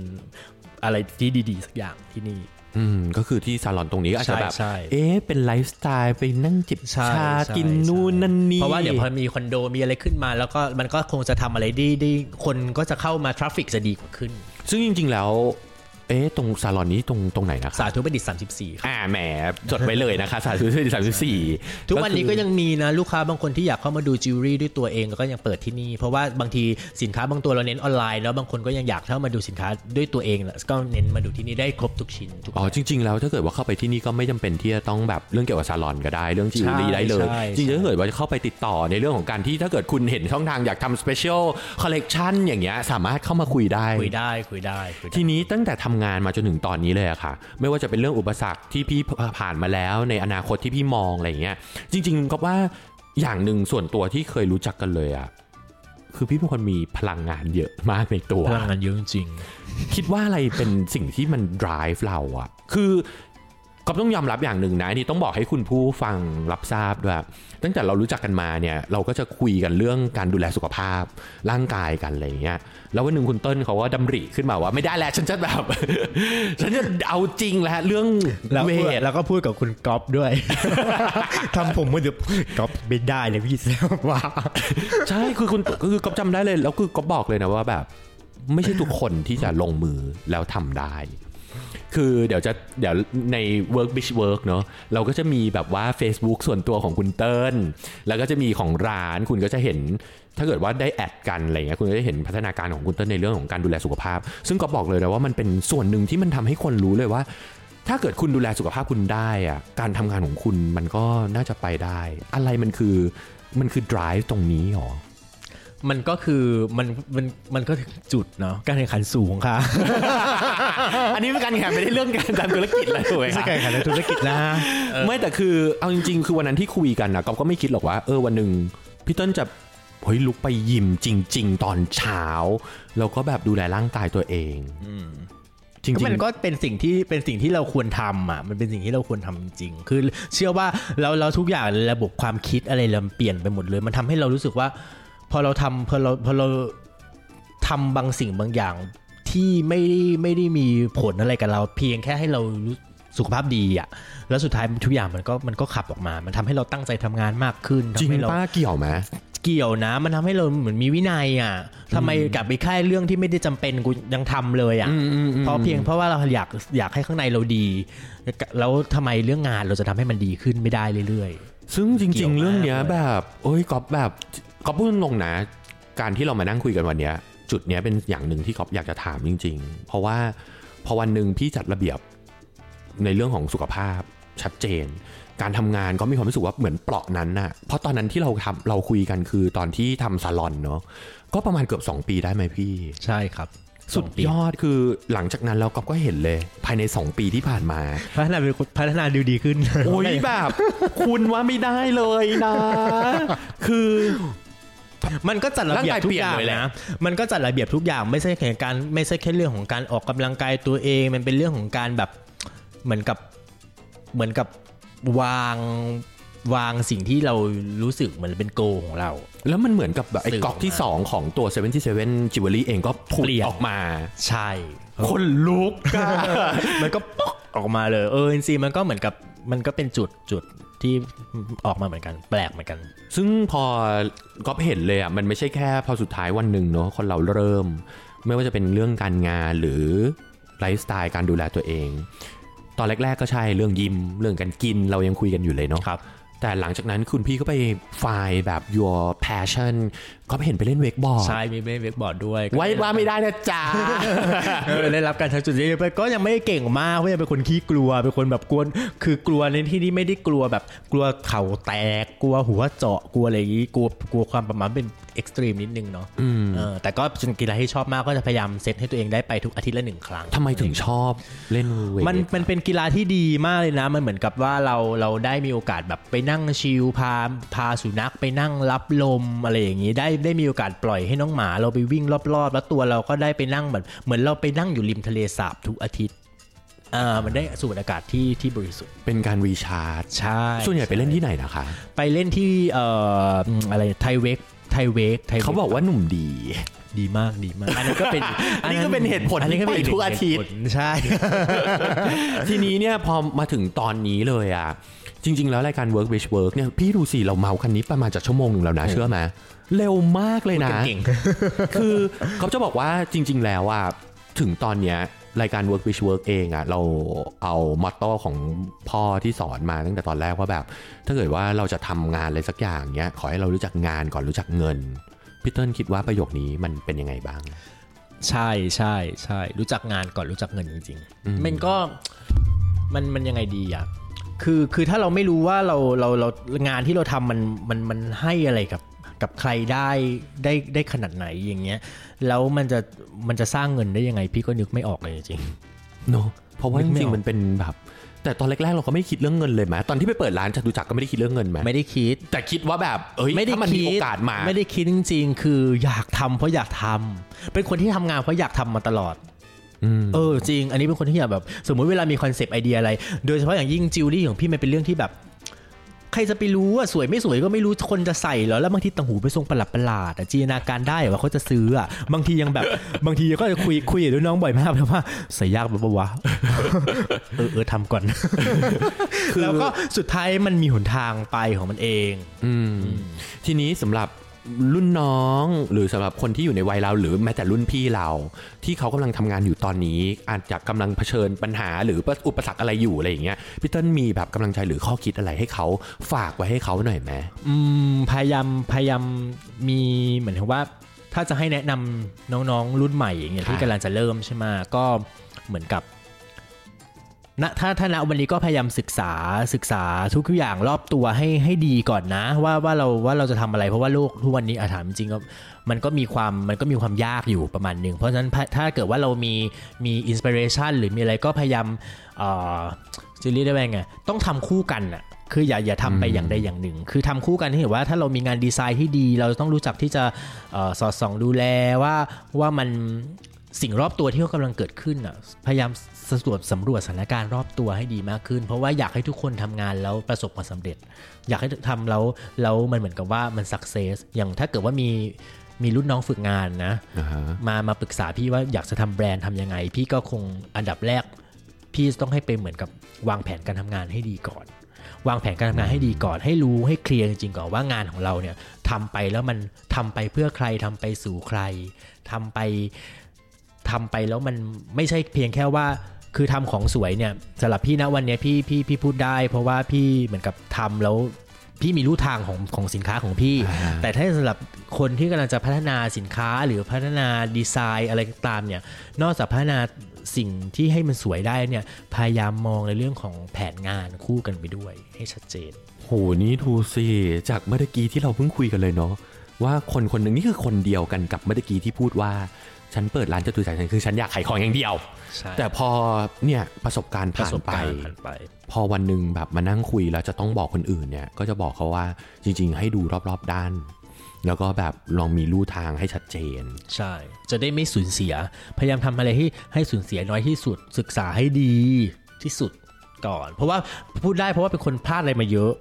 อะไรที่ดีๆ สักอย่างที่นี่อืมก็คือที่ซาลอนตรงนี้อาจจะแบบเอ๊ะเป็นไลฟ์สไตล์ไปนั่งจิบชากินนู่นนั่นนี่เพราะว่าเดี๋ยวพอมีคอนโดมีอะไรขึ้นมา แล้วก็มันก็คงจะทำอะไรดีดีคนก็จะเข้ามา traffic จะดีกว่าขึ้น ซึ่งจริง ๆ แล้ว เอ๊ะตรงซาลอนนี้ตรงตรงไหนนะสาธุประดิษฐ์34อ่าแหมจดไว้เลยนะคะสาธุประดิษฐ์34 ทุกวันนี้ก็ยังมีนะ ลูกค้าบางคนที่อยากเข้ามาดูจิวเวลรี่ด้วยตัวเองก็ยังเปิดที่นี่ เพราะว่าบางทีสินค้าบางตัวเราเน้นออนไลน์แล้วบางคนก็ยังอยากเข้ามาดูสินค้าด้วยตัวเองก็เน้นมาดูที่นี่ได้ครบทุกชิ้นอ๋อจริง ๆ แล้วถ้าเกิดว่าเข้าไปที่นี่ก็ไม่จำเป็นที่จะต้องแบบเรื่องเกี่ยวกับซาลอนก็ได้เรื่องจิวเวลรี่ได้เลยจริงๆถ้าเกิดว่าจะเข้าไปติดต่อในเรื่องของการที่ถ้าเกิดคุณเห็นช่องทางอยากทำ specialคอลเลกชันอย่างเงี้ยสามารถเข้ามาคุยได้คุยได้คุยได้ทีนี้ตั้งแต่ทำงานมาจนถึงตอนนี้เลยอะค่ะ ไม่ว่าจะเป็นเรื่องอุปสรรคที่พี่ผ่านมาแล้ว ในอนาคตที่พี่มองอะไรเงี้ย จริงๆก็ว่าอย่างหนึ่งส่วนตัวที่เคยรู้จักกันเลยอะคือพี่เป็นคนมีพลังงานเยอะมากในตัวพลังงานเยอะจริง คิดว่าอะไรเป็นสิ่งที่มัน drive เราอะคือ ก็ต้องยอมรับอย่างหนึ่งนะนี่ต้องบอกให้คุณผู้ฟังรับทราบด้วยตั้งแต่เรารู้จักกันมาเนี่ยเราก็จะคุยกันเรื่องการดูแลสุขภาพร่างกายกันอะไรเงี้ยแล้ววันหนึ่งคุณเติ้ลเขาก็ดำริขึ้นมาว่าไม่ได้แล้วฉันจะแบบ ฉันจะเอาจริงแล้วเรื่องเวทแล้วก็พูดกับคุณก๊อฟด้วยทำผมมันจะก๊อฟไม่ได้เลยพี่แซวว่าใช่คือคุณคือก๊อฟจำได้เลย แล้วคือก๊อฟบอกเลยนะว่าแบบ ไม่ใช่ทุกคนที่จะลงมือแล้วทำได้ คือเดี๋ยวจะเดี๋ยวใน Work Beach Work เนาะเราก็จะมีแบบว่า Facebook ส่วนตัวของคุณเติ้ลแล้วก็จะมีของร้านคุณก็จะเห็น ถ้าเกิดว่าได้แอดกันอะไรเงี้ยคุณก็จะเห็นพัฒนาการของคุณเติ้ลในเรื่องของการดูแลสุขภาพ ซึ่งก็บอกเลยนะว่ามันเป็นส่วนหนึ่งที่มันทำให้คนรู้เลยว่า ถ้าเกิดคุณดูแลสุขภาพคุณได้อะการทำงานของคุณมันก็น่าจะไปได้ อะไรมันคือมันคือ drive ตรงนี้หรอ มันก็คือมันมันมันก็จุดเนาะการแข่งขันสูงค่ะ อันนี้เป็นการแข่งขันไม่ได้เรื่องการทำธุรกิจเลยถูกไหมครับการแข่งขันธุรกิจนะไม่แต่คือเอาจริง ๆ คือวันนั้นที่คุยกันนะก็ก็ไม่คิดหรอกว่าเออวันหนึ่งพี่ต้นจะเฮ้ยลุกไปยิมจริง ๆ ตอนเช้าแล้วก็แบบดูแลร่างกายตัวเองจริงๆมันก็เป็นสิ่งที่เป็นสิ่งที่เราควรทำอะมันเป็นสิ่งที่เราควรทำจริงคือ เชื่อว่าเราเราทุกอย่างระบบความคิดอะไรเราเปลี่ยนไปหมดเลย มันทำให้เรารู้สึกว่า พอเราทำพอเราพอเราทำบางสิ่งบางอย่างที่ไม่ได้ไม่ได้มีผลอะไรกับเรา เพียงแค่ให้เราสุขภาพดีอะ แล้วสุดท้ายทุกอย่างมันก็มันก็ขับออกมา มันทำให้เราตั้งใจทำงานมากขึ้นจริงป้าเกี่ยวไหมเกี่ยวนะ มันทำให้เราเหมือนมีวินัยอะทำไมกลับไปค่ายเรื่องที่ไม่ได้จำเป็นกูยังทำเลยอะ เพราะเพียงเพราะว่าเราอยากอยากให้ข้างในเราดี แล้วทำไมเรื่องงานเราจะทำให้มันดีขึ้นไม่ได้เรื่อยๆ ซึ่งจริง ๆ เรื่องเนี้ยแบบ โอ้ยก๊อฟแบบ ก็พูดตรงนะ การที่เรามานั่งคุยกันวันนี้จุดนี้เป็นอย่างหนึ่งที่กอบอยากจะถามจริง ๆ เพราะว่าพอวันหนึ่งพี่จัดระเบียบในเรื่องของสุขภาพชัดเจน การทำงานก็มีความรู้สึกว่าเหมือนเปราะนั้นน่ะ เพราะตอนนั้นที่เราทำเราคุยกันคือตอนที่ทำซาลอนเนาะก็ประมาณเกือบ 2 ปีได้ไหมพี่ ใช่ครับ สุดยอดคือหลังจากนั้นเราก็เห็นเลยภายใน 2 ปีที่ผ่านมา พัฒนาพัฒนาดูดีขึ้นโอ้ยแบบ คุณว่าไม่ได้เลยนะ คือ มันก็จัดระเบียบทุกอย่างนะมันก็จัดระเบียบทุกอย่างไม่ใช่แค่การไม่ใช่แค่เรื่องของการออกกำลังกายตัวเอง มันเป็นเรื่องของการแบบเหมือนกับเหมือนกับวางวางสิ่งที่เรารู้สึกเหมือนเป็นโกของเรา แล้วมันเหมือนกับแบบไอ้สื่อก๊อกที่ออกมา2ของตัว 77 Jewelry เองก็ผุดเปลี่ยนออกมา ใช่ คนลุกอะมันก็ป๊อกออกมาเลย เออจริงๆมันก็เหมือนกับมันก็เป็นจุดจุด ที่ออกมาเหมือนกัน แปลกเหมือนกัน ซึ่งพอก๊อฟเห็นเลยอะมันไม่ใช่แค่พอสุดท้ายวันหนึ่งเนาะคนเราเริ่ม ไม่ว่าจะเป็นเรื่องการงานหรือไลฟ์สไตล์การดูแลตัวเอง ตอนแรก ๆ ก็ใช่เรื่องยิมเรื่องการกินเรายังคุยกันอยู่เลยเนาะครับแต่หลังจากนั้นคุณพี่ก็ไปไฟล์แบบ your passion ก็เห็นไปเล่น wakeboard ใช่มีเล่น wakeboard ด้วย ไว้ว่าไม่ได้นะจ๊ะเออได้รับการชักจูงนี้ไปก็ยังไม่ได้เก่งมากเพราะยังเป็นคนขี้กลัวเป็นคนแบบกลัวคือกลัวในที่นี้ไม่ได้กลัวแบบกลัวเข่าแตกกลัวหัวเจาะกลัวอะไรอย่างงี้กลัวกลัวความประมาณเป็น extreme นิดนึงเนาะเออแต่ก็เป็นกีฬาที่ชอบมากก็จะพยายามเซตให้ตัวเองได้ไปทุกอาทิตย์ละหนึ่งครั้งทำไมถึงชอบเล่น wake มันมันเป็นกีฬาที่ดีมากเลยนะ มันเหมือนกับว่าเราเราได้มีโอกาสแบบไปนั่งชิลพาพาสุนัขไปนั่งรับลมอะไรอย่างนี้ได้ได้มีโอกาสปล่อยให้น้องหมาเราไปวิ่งรอบๆ แล้วตัวเราก็ได้ไปนั่งแบบเหมือนเราไปนั่งอยู่ริมทะเลสาบทุกอาทิตย์อ่ามันได้สูดอากาศที่ที่บริสุทธิ์ เป็นการรีชาร์จใช่ส่วนใหญ่ไปเล่นที่ไหนนะคะ ไปเล่นที่เอ่ออะไรไทเวกไทเวกไทวเขาบอกว่าหนุ่มดีดีมากดีมากอันนี้ก็เป็นอันนี้ก็เป็นเหตุผลอันนี้ก็เป็นที่ไปทุกอาทิตย์เหตุผลใช่ ทีนี้เนี่ยพอมาถึงตอนนี้เลยอะ จริง ๆ แล้วรายการ Work Wish Work เนี่ยพี่ดูสิเราเมาคันนี้ประมาณจากชั่วโมงหนึ่งแล้วนะเชื่อไหมเร็วมากเลยนะเก่งคือเขาจะบอกว่าจริง ๆ แล้วอะถึงตอนเนี้ยรายการ Work Wish Work เองอะเราเอามอตโต้ของพ่อที่สอนมาตั้งแต่ตอนแรกว่าแบบ ถ้าเกิดว่าเราจะทำงานอะไรสักอย่างเนี้ยขอให้เรารู้จักงานก่อนรู้จักเงินพี่เติ้ลคิดว่าประโยคนี้มันเป็นยังไงบ้าง ใช่ใช่ใช่รู้จักงานก่อนรู้จักเงินจริง ๆ มันก็มันมันยังไงดีอะ คือคือถ้าเราไม่รู้ว่าเราเราเรางานที่เราทำมันมันมันให้อะไรกับกับใครได้ได้ได้ขนาดไหนอย่างเงี้ย แล้วมันจะมันจะสร้างเงินได้ยังไง พี่ก็นึกไม่ออกเลยจริงเนอะเพราะว่านึจกไม่ริงออกๆมันเป็นแบบแต่ตอนแรกๆเราก็ไม่คิดเรื่องเงินเลยไหมตอนที่ไปเปิดร้านจตุจักรก็ไม่ได้คิดเรื่องเงินไหมไม่ได้คิด แต่คิดว่าแบบเอ้ยไม่ได้ถ้ามันมีคิดโอกาสมา ไม่ได้คิดจริง ๆ คืออยากทำเพราะอยากทำเป็นคนที่ทำงานเพราะอยากทำมาตลอดอืม เออจริง อันนี้เป็นคนที่อยากแบบ สมมุติเวลามีคอนเซปต์ไอเดียอะไร โดยเฉพาะอย่างยิ่งจิวเวลรี่ของพี่มันเป็นเรื่องที่แบบ ใครจะไปรู้ว่าสวยไม่สวยก็ไม่รู้คนจะใส่เหรอแล้วบางทีต่างหูไปทรงประหลาดประหลาดๆอะจินตนาการได้ว่าเขาจะซื้ออะบางทียังแบบ บางทีก็จะคุยคุยกับรุ่นน้องบ่อยมากเลยว่าใส่ยากแบบวะเออเออทำก่อนแล้วก็สุดท้ายมันมีหนทางไปของมันเอง อืมทีนี้สำหรับ รุ่นน้องหรือสำหรับคนที่อยู่ในวัยเราหรือแม้แต่รุ่นพี่เรา ที่เขากำลังทำงานอยู่ตอนนี้ อาจจะกำลังเผชิญปัญหาหรืออุปสรรคอะไรอยู่อะไรอย่างเงี้ยพี่เติ้ลมีแบบกำลังใจหรือข้อคิดอะไรให้เขาฝากไว้ให้เขาหน่อยไหมอืมพยายามพยายามมีเหมือนว่า ถ้าจะให้แนะนำน้องๆ รุ่นใหม่อย่างเงี้ยที่กำลังจะเริ่มใช่ไหมก็เหมือนกับ ณถ้าถ้าณวันนี้ก็พยายามศึกษาศึกษาทุกอย่างรอบตัวให้ให้ดีก่อนนะ ว่าว่าเราว่าเราจะทำอะไรเพราะว่าโลกทุกวันนี้อาถามจริงๆก็มันก็มีความมันก็มีความยากอยู่ประมาณหนึ่งเพราะฉะนั้นถ้าถ้าเกิดว่าเรามีมีอินสปิเรชันหรือมีอะไรก็พยายามเอ่อจะเรียกได้ว่าไงต้องทำคู่กันอะคืออย่าอย่าทำไปอย่างใดอย่างหนึ่ง คือทำคู่กันที่เห็นว่าถ้าเรามีงานดีไซน์ที่ดี เราต้องรู้จักที่จะเอ่อสอดส่องดูแลว่าว่ามันสิ่งรอบตัวที่เขากำลังเกิดขึ้นอะพยายาม สำรวจสำรวจสถานการณ์รอบตัวให้ดีมากขึ้น เพราะว่าอยากให้ทุกคนทำงานแล้วประสบความสำเร็จ อยากให้ทำแล้วแล้วมันเหมือนกับว่ามันสักเซสอย่างถ้าเกิดว่ามีมีรุ่นน้องฝึกงานนะอ่าฮะมามาปรึกษาพี่ว่าอยากจะทำแบรนด์ทำยังไง พี่ก็คงอันดับแรก พี่ต้องให้เป็นเหมือนกับวางแผนการทำงานให้ดีก่อน วางแผนการทำงานให้ดีก่อน ให้รู้ให้เคลียร์จริงๆก่อนว่างานของเราเนี่ยทำไปแล้วมันทำไปเพื่อใครทำไปสู่ใครทำไปทำไปแล้วมันไม่ใช่เพียงแค่ว่า คือทำของสวยเนี่ยสำหรับพี่นะวันเนี้ยพี่พี่พี่พูดได้ เพราะว่าพี่เหมือนกับทำแล้วพี่มีรู้ทางของของสินค้าของพี่อ่าแต่ถ้าสำหรับคนที่กำลังจะพัฒนาสินค้าหรือพัฒนาดีไซน์อะไรก็ตามเนี่ย นอกจากพัฒนาสิ่งที่ให้มันสวยได้เนี่ย พยายามมองในเรื่องของแผนงานคู่กันไปด้วยให้ชัดเจน โห นี่ดูสิจากเมื่อกี้ที่เราเพิ่งคุยกันเลยเนาะ ว่าคนคนหนึ่งนี่คือคนเดียวกันกับเมื่อกี้ที่พูดว่าฉันเปิดร้านจตุจักรฉันคือฉันอยากขายของอย่างเดียวใช่แต่พอเนี่ยประสบการณ์ประผ่านสบไปการณ์ผ่านไป พอวันหนึ่งแบบมานั่งคุยแล้วจะต้องบอกคนอื่นเนี่ย ก็จะบอกเขาว่าจริง ๆ ให้ดูรอบๆด้าน แล้วก็แบบลองมีลู่ทางให้ชัดเจน ใช่ จะได้ไม่สูญเสีย พยายามทำอะไรที่ให้สูญเสียน้อยที่สุด ศึกษาให้ดีที่สุดก่อน เพราะว่าพูดได้เพราะว่าเป็นคนพลาดอะไรมาเยอะ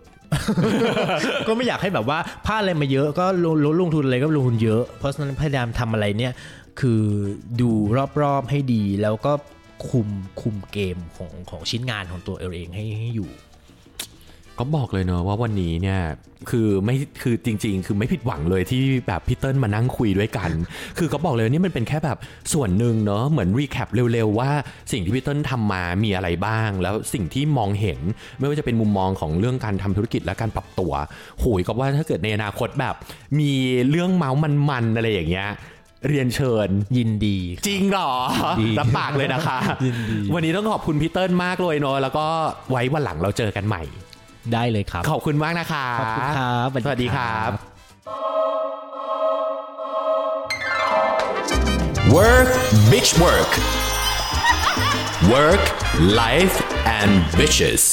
ก็ไม่อยากให้แบบว่าพลาดอะไรมาเยอะก็ลดลงลงทุนอะไรก็ลงทุนเยอะ เพราะฉะนั้นพยายามทำอะไรเนี่ย คือดูรอบๆให้ดีแล้วก็คุมคุมเกมของของชิ้นงานของตัวเองให้ให้อยู่ ก็บอกเลยเนอะว่าวันนี้เนี่ยคือไม่คือจริง ๆ คือไม่ผิดหวังเลยที่แบบพี่เติ้ลมานั่งคุยด้วยกัน คือก็บอกเลยว่านี่มันเป็นแค่แบบส่วนหนึ่งเนอะเหมือนรีแคปเร็วๆว่าสิ่งที่พี่เติ้ลทำมามีอะไรบ้าง แล้วสิ่งที่มองเห็นไม่ว่าจะเป็นมุมมองของเรื่องการทำธุรกิจและการปรับตัวโหยก็ว่าถ้าเกิดในอนาคตแบบ มีเรื่องเมาส์มันๆอะไรอย่างเงี้ยเรียนเชิญยินดี จริงเหรอดีรับปากเลยนะคะ ยินดี วันนี้ต้องขอบคุณพี่เติ้ลมากเลยเนอะแล้วก็ไว้วันหลังเราเจอกันใหม่ ได้เลยครับ ขอบคุณมากนะคะขอบคุณครับสวัสดีครับ Work Bitch Work Work Life and Bitches